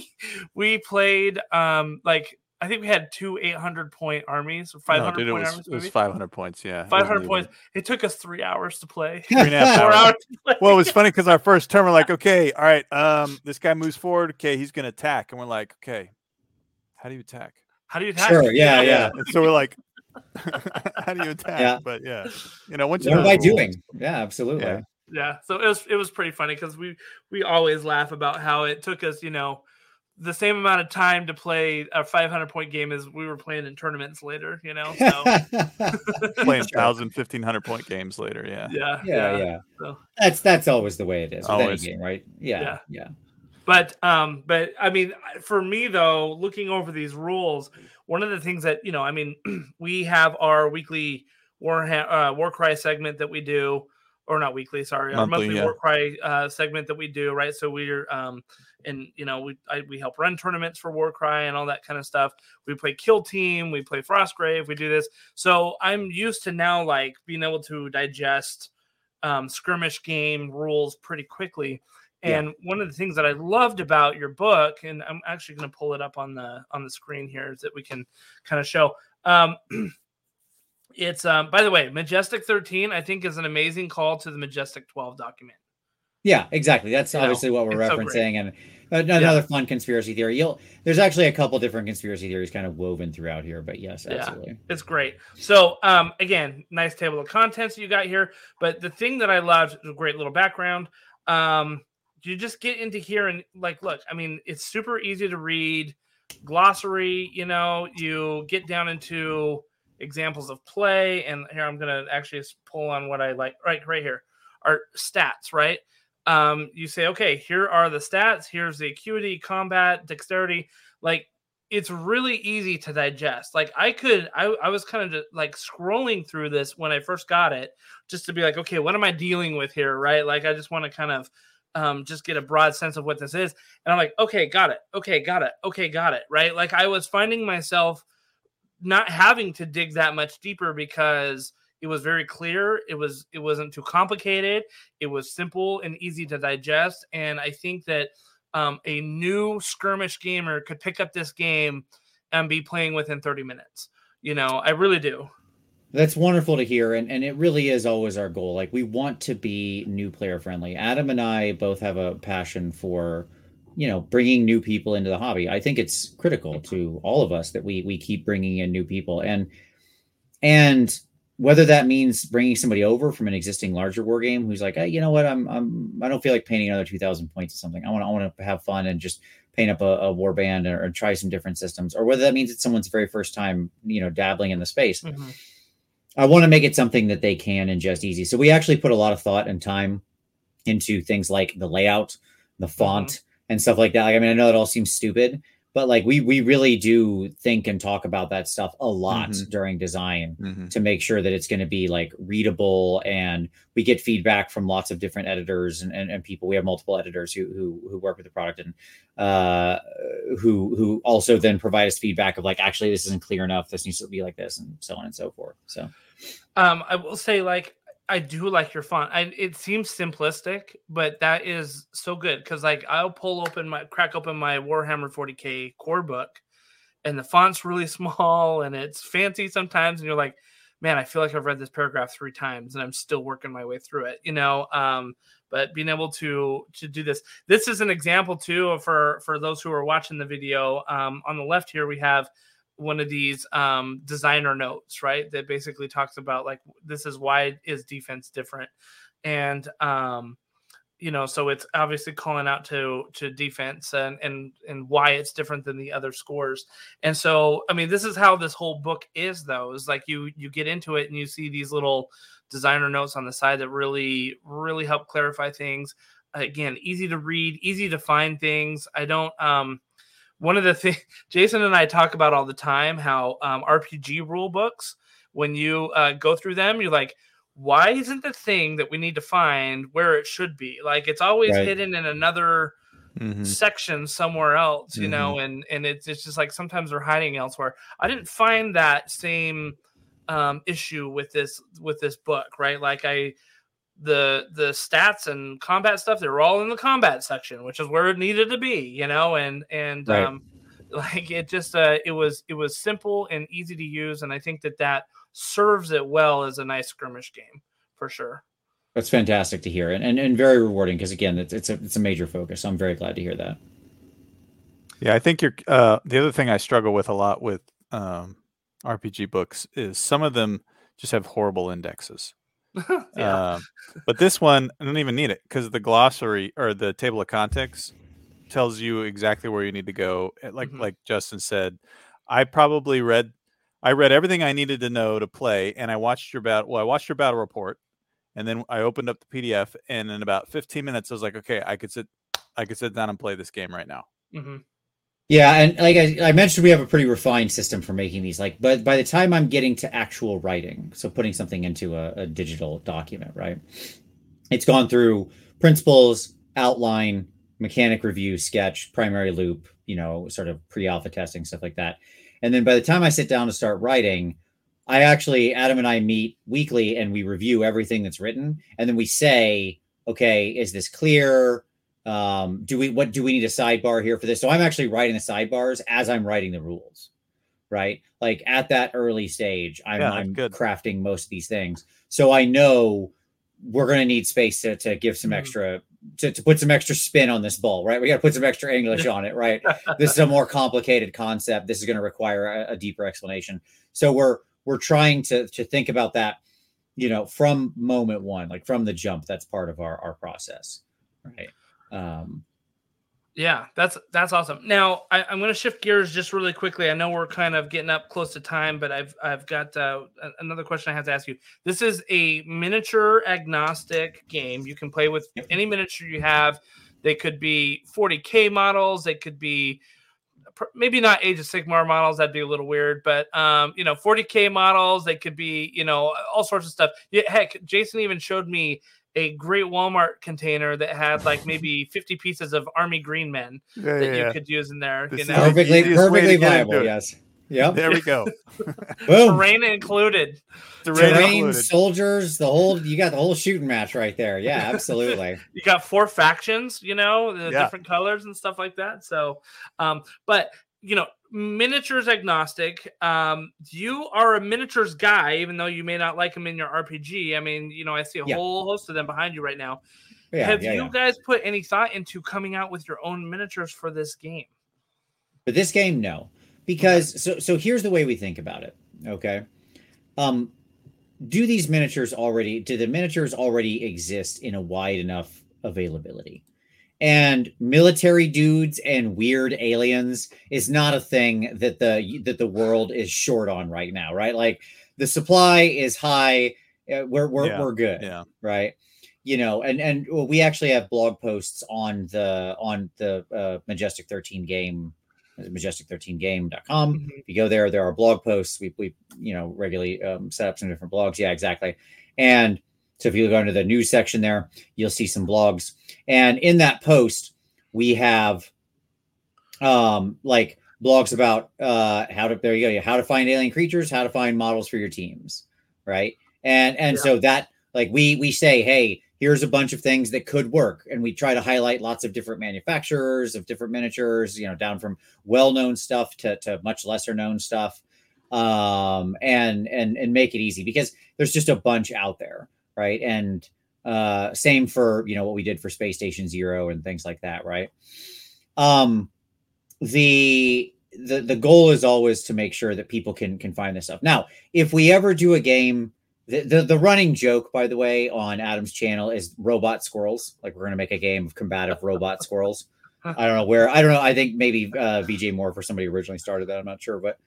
we played um like i think we had two 800 point armies or 500 no, dude, it point was, armies it was maybe 500 points. Yeah. 500 wasn't points even- it took us three hours to play Three and a half four hours. hours to play. Well, it was funny because our first turn, we're like, okay, all right, um, this guy moves forward. Okay, he's gonna attack, and we're like, okay, how do you attack? how do you attack Sure, yeah, yeah. And so we're like, how do you attack? Yeah. But yeah, you know, once you learn know by the rules- doing yeah absolutely Yeah. yeah so it was it was pretty funny because we we always laugh about how it took us you know the same amount of time to play a 500 point game as we were playing in tournaments later, you know? So playing 1,000, 1,500 point games later. Yeah. Yeah. Yeah. Yeah. So. That's, that's always the way it is. With always. Any game, right? Yeah. Yeah. yeah. But, um, but I mean, for me though, looking over these rules, one of the things that, you know, I mean, we have our weekly war, uh, war cry segment that we do or not weekly, sorry, monthly, our monthly yeah. war cry uh, segment that we do, right? So we're um, and you know we I, we help run tournaments for Warcry and all that kind of stuff. We play Kill Team, we play Frostgrave, we do this. So I'm used to now like being able to digest um, skirmish game rules pretty quickly. And yeah. one of the things that I loved about your book, and I'm actually going to pull it up on the on the screen here, is that we can kind of show. Um, it's um by the way, Majestic 13, I think, is an amazing call to the Majestic 12 document. Yeah, exactly. That's you obviously know, what we're referencing. So and another yeah. fun conspiracy theory. You'll there's actually a couple different conspiracy theories kind of woven throughout here, but yes, absolutely. Yeah, it's great. So um again, nice table of contents you got here. But the thing that I loved, a great little background. Um, you just get into here and like look, I mean, it's super easy to read glossary, you know, you get down into examples of play. And here I'm going to actually pull on what I like right, right here are stats, right? Um, you say, okay, here are the stats. Here's the acuity, combat, dexterity. Like it's really easy to digest. Like I could, I, I was kind of like scrolling through this when I first got it, just to be like, okay, what am I dealing with here, right? Like I just want to kind of um, just get a broad sense of what this is, and I'm like, okay, got it, okay, got it, okay, got it, right? Like I was finding myself not having to dig that much deeper because it was very clear it was it wasn't too complicated it was simple and easy to digest and i think that um, a new skirmish gamer could pick up this game and be playing within 30 minutes you know i really do. That's wonderful to hear and, and it really is always our goal like we want to be new player friendly. Adam and i both have a passion for you know bringing new people into the hobby. I think it's critical to all of us that we we keep bringing in new people and and whether that means bringing somebody over from an existing larger war game who's like hey, you know what? I'm i'm i don't feel like painting another 2000 points or something. I want i want to have fun and just paint up a, a war band or, or, try some different systems. Or whether that means it's someone's very first time you know dabbling in the space. Mm-hmm. i want to make it something that they can ingest easy. So we actually put a lot of thought and time into things like the layout the font mm-hmm. and stuff like that. Like, I mean, I know it all seems stupid, but like we we really do think and talk about that stuff a lot mm-hmm. during design mm-hmm. to make sure that it's going to be like readable and we get feedback from lots of different editors and, and, and, people we have multiple editors who, who who work with the product and uh who who also then provide us feedback of like actually this isn't clear enough this needs to be like this and so on and so forth so um i will say like I do like your font. I, it seems simplistic, but that is so good because like I'll pull open my crack open my Warhammer 40k core book, and the font's really small and it's fancy sometimes, and you're like, man, I feel like I've read this paragraph three times and I'm still working my way through it, you know. Um, but being able to to do this, this is an example too for for those who are watching the video. Um, on the left here we have one of these um, designer notes, right? That basically talks about like this is why is defense different, and um, you know, so it's obviously calling out to to defense and and and why it's different than the other scores. And so, I mean, this is how this whole book is, though. Is like you you get into it and you see these little designer notes on the side that really really help clarify things. Again, easy to read, easy to find things. I don't um one of the things Jason and I talk about all the time how um, RPG rule books, when you uh, go through them, you're like, why isn't the thing that we need to find where it should be? Like it's always right. hidden in another mm-hmm. section somewhere else, you mm-hmm. know, and and it's it's just like sometimes they're hiding elsewhere. I didn't find that same um, issue with this with this book, right? Like I the the stats and combat stuff they were all in the combat section which is where it needed to be you know and and right. um like it just uh it was it was simple and easy to use and i think that that serves it well as a nice skirmish game for sure. That's fantastic to hear and and, and very rewarding because again it's it's a, it's a major focus. So i'm very glad to hear that. Yeah i think you're uh the other thing i struggle with a lot with um rpg books is some of them just have horrible indexes yeah. Um, but this one, I don't even need it because the glossary or the table of context tells you exactly where you need to go. Eh, Like Mhm. like Justin said, I probably read I read everything I needed to know to play, and I watched your battle. Well, I watched your battle report, and then I opened up the PDF, and in about 15 minutes, I was like, okay, I could sit, I could sit down and play this game right now. hmm Yeah, and like I, I mentioned, we have a pretty refined system for making these. Like, but by the time I'm getting to actual writing, so putting something into a, a digital document, right? It's gone through principles, outline, mechanic review, sketch, primary loop, you know, sort of pre-alpha testing stuff like that. And then by the time I sit down to start writing, I actually Adam and I meet weekly and we review everything that's written, and then we say, okay, is this clear? Um do we what do we need a sidebar here for this? So i'm actually writing the sidebars as i'm writing the rules right? Like at that early stage i'm, Yeah, I'm good. crafting most of these things. So i know we're going to need space to, to give some Mhm. extra to, to put some extra spin on this ball right? We got to put some extra english on it right? This is a more complicated concept. This is going to require a, a deeper explanation. So we're we're trying to to think about that you know from moment one like from the jump that's part of our our process right um Yeah, that's that's awesome. Now I, I'm going to shift gears just really quickly. I know we're kind of getting up close to time, but I've I've got uh, another question I have to ask you. This is a miniature agnostic game. You can play with any miniature you have. They could be 40k models. They could be maybe not Age of Sigmar models. That'd be a little weird, but um, you know, 40k models. They could be you know all sorts of stuff. Yeah, heck, Jason even showed me a great Walmart container that had like maybe 50 pieces of Army Green Men Yeah, that you could use in there. This You know, perfectly easiest way to perfectly viable yes yep There we go. boom terrain included. Terrain terrain included. soldiers the whole you got the whole shooting match right there yeah absolutely You got four factions, you know, the Yeah. different colors and stuff like that. So, um, but you know, miniatures agnostic. Um, you are a miniatures guy, even though you may not like them in your RPG. I mean, you know, I see a Yeah. whole host of them behind you right now. yeah, Have yeah, you guys put any thought into coming out with your own miniatures for this game? But this game, no, because so so here's the way we think about it. Okay, um, do these miniatures already? Do the miniatures already exist in a wide enough availability? And military dudes and weird aliens is not a thing that the that the world is short on right now, right? Like the supply is high. uh, We're we're Yeah, we're good Yeah. right you know and and well, we actually have blog posts on the on the uh, majestic 13 game majestic13game.com Mhm. if you go there there are blog posts we, we you know regularly um, set up some different blogs yeah exactly and so if you go into the news section there you'll see some blogs. And in that post we have um like blogs about uh how to there you go how to find alien creatures how to find models for your teams right? And and Yeah. so that like we we say hey here's a bunch of things that could work. And we try to highlight lots of different manufacturers of different miniatures you know down from well-known stuff to, to much lesser known stuff um and and and make it easy because there's just a bunch out there right? And uh same for you know what we did for space station zero and things like that right? Um the the the goal is always to make sure that people can can find this stuff. Now if we ever do a game the, the the running joke by the way on adam's channel is robot squirrels. Like we're to make a game of combative robot squirrels. I don't know where i don't know i think maybe uh vj moore for somebody originally started that i'm not sure but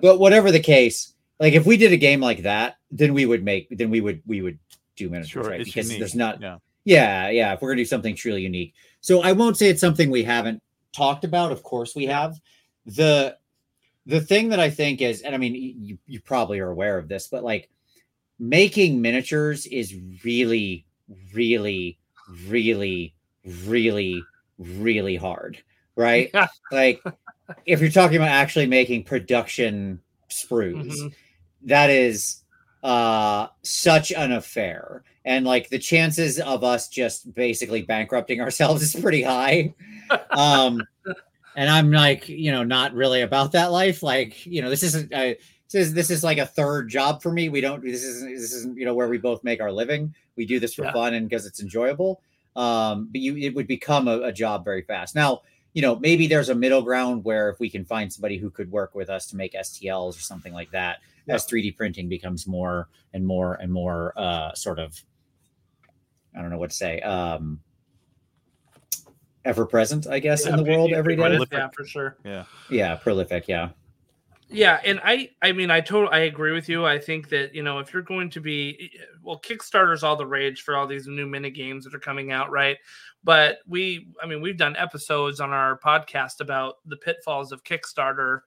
but whatever the case like if we did a game like that then we would make then we would we would do miniatures Sure. right because unique. there's not Yeah. yeah, yeah. If we're gonna do something truly unique, so I won't say it's something we haven't talked about. Of course, we have the the thing that I think is, and I mean, you you probably are aware of this, but like making miniatures is really, really, really, really, really hard, right? Like if you're talking about actually making production sprues, Mhm. That is uh such an affair. And like the chances of us just basically bankrupting ourselves is pretty high. Um and i'm like you know not really about that life. Like you know this isn't uh, this is this is like a third job for me. We don't this isn't this isn't you know where we both make our living. We do this for Yeah. fun and because it's enjoyable. Um but you it would become a, a job very fast. Now you know maybe there's a middle ground where if we can find somebody who could work with us to make stls or something like that Yeah. as 3d printing becomes more and more and more uh sort of i don't know what to say um ever present, I guess, yeah, in the world every day. Yeah, for sure. Yeah. Yeah, prolific. Yeah. Yeah, and I I mean I totally I agree with you. I think that you know if you're going to be well Kickstarter's all the rage for all these new mini games that are coming out, right? But we I mean we've done episodes on our podcast about the pitfalls of Kickstarter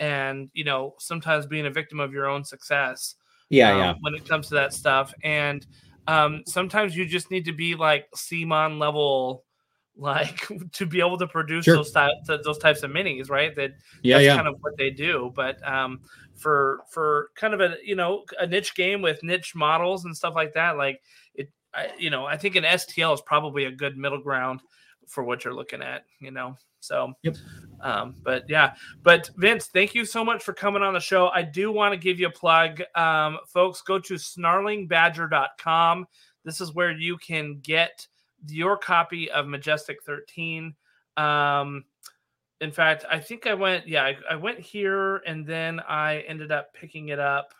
and you know sometimes being a victim of your own success. Yeah, um, yeah. When it comes to that stuff and um, sometimes you just need to be like CMON level like to be able to produce sure. those types those types of minis, right? That yeah, that's yeah. kind of what they do. But um, for for kind of a you know a niche game with niche models and stuff like that, like it, I, you know, I think an STL is probably a good middle ground for what you're looking at. You know, so yep. Um, but yeah, but Vince, thank you so much for coming on the show. I do want to give you a plug, um, folks. Go to snarlingbadger.com. This is where you can get your copy of Majestic 13. Um, in fact, I think I went, yeah, I, I, went here and then I ended up picking it up.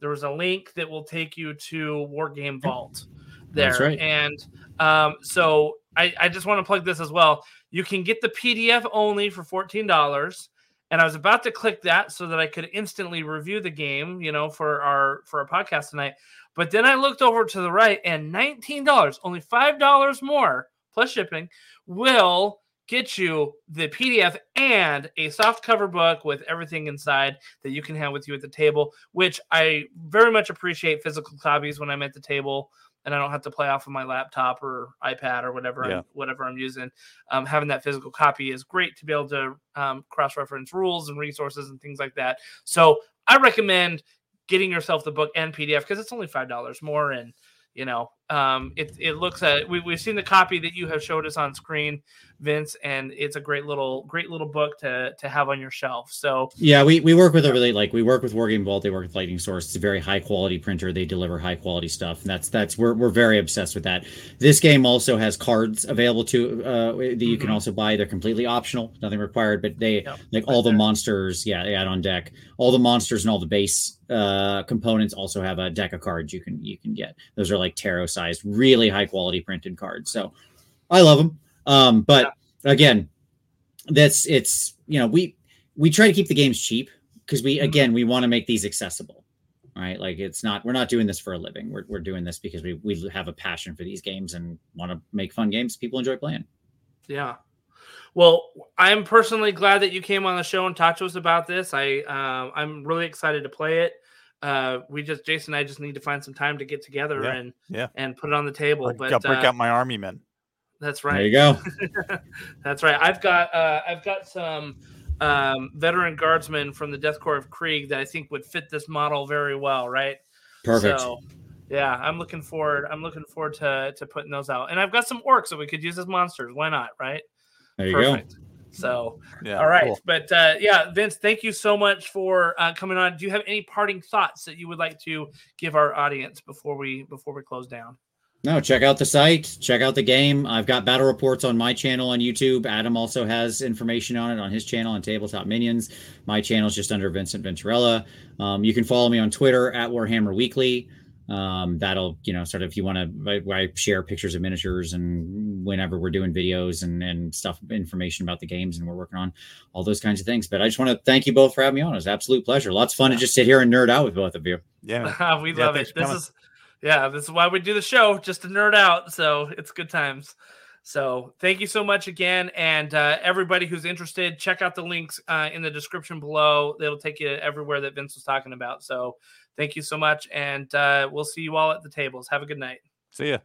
There was a link that will take you to Wargame Vault there. Right. And um, so I, I just want to plug this as well. You can get the PDF only for $14 and I was about to click that so that I could instantly review the game, you know, for our for our podcast tonight. But then I looked over to the right and $19, only $5 more plus shipping, will get you the PDF and a soft cover book with everything inside that you can have with you at the table, which I very much appreciate physical copies when I'm at the table and I don't have to play off of my laptop or iPad or whatever yeah. I'm, whatever I'm using. Um, having that physical copy is great to be able to um, cross reference rules and resources and things like that. So I recommend getting yourself the book and PDF because it's only five dollars more and you know um, it, it looks at we, we've seen the copy that you have showed us on screen vince and it's a great little great little book to to have on your shelf. So yeah we, we work with a really like we work with wargame vault they work with lightning source. It's a very high quality printer they deliver high quality stuff and that's that's we're, we're very obsessed with that. This game also has cards available to uh that you mm-hmm. can also buy they're completely optional nothing required but they yep. like all the monsters yeah they add on deck. All the monsters and all the base uh components also have a deck of cards you can you can get. Those are like tarot sized really high quality printed cards. So I love them. Um, but again, that's it's you know we we try to keep the games cheap because we mm-hmm. again we want to make these accessible right? Like it's not we're not doing this for a living. We're, we're doing this because we we have a passion for these games and want to make fun games people enjoy playing. Yeah. Well i'm personally glad that you came on the show and talked to us about this. I uh, i'm really excited to play it uh, we just Jason and I just need to find some time to get together yeah, and yeah and put it on the table. But got break uh, out my army men. That's right. There you go. that's right. I've got uh, I've got some um, veteran guardsmen from the Death Corps of Krieg that I think would fit this model very well. Right. Perfect. So, yeah, I'm looking forward. I'm looking forward to to putting those out, and I've got some orcs that we could use as monsters. Why not? Right. There you Perfect. go. So, yeah, all right. Cool. But uh, yeah, Vince, thank you so much for uh, coming on. Do you have any parting thoughts that you would like to give our audience before we before we close down? No, check out the site, check out the game. I've got battle reports on my channel on YouTube. Adam also has information on it on his channel on Tabletop Minions. My channel is just under Vincent Venturella. Um, you can follow me on Twitter at Warhammer Weekly um, that'll you know sort of if you want to I, I, share pictures of miniatures and whenever we're doing videos and and stuff information about the games and we're working on all those kinds of things. But i just want to thank you both for having me on. It was absolute pleasure. Lots of fun yeah. to just sit here and nerd out with both of you. Yeah. We yeah, love it. this is yeah this is why we do the show just to nerd out. So it's good times. So thank you so much again, and uh, everybody who's interested, check out the links uh, in the description below. It'll take you everywhere that Vince was talking about. So thank you so much, and uh, we'll see you all at the tables. Have a good night. See ya.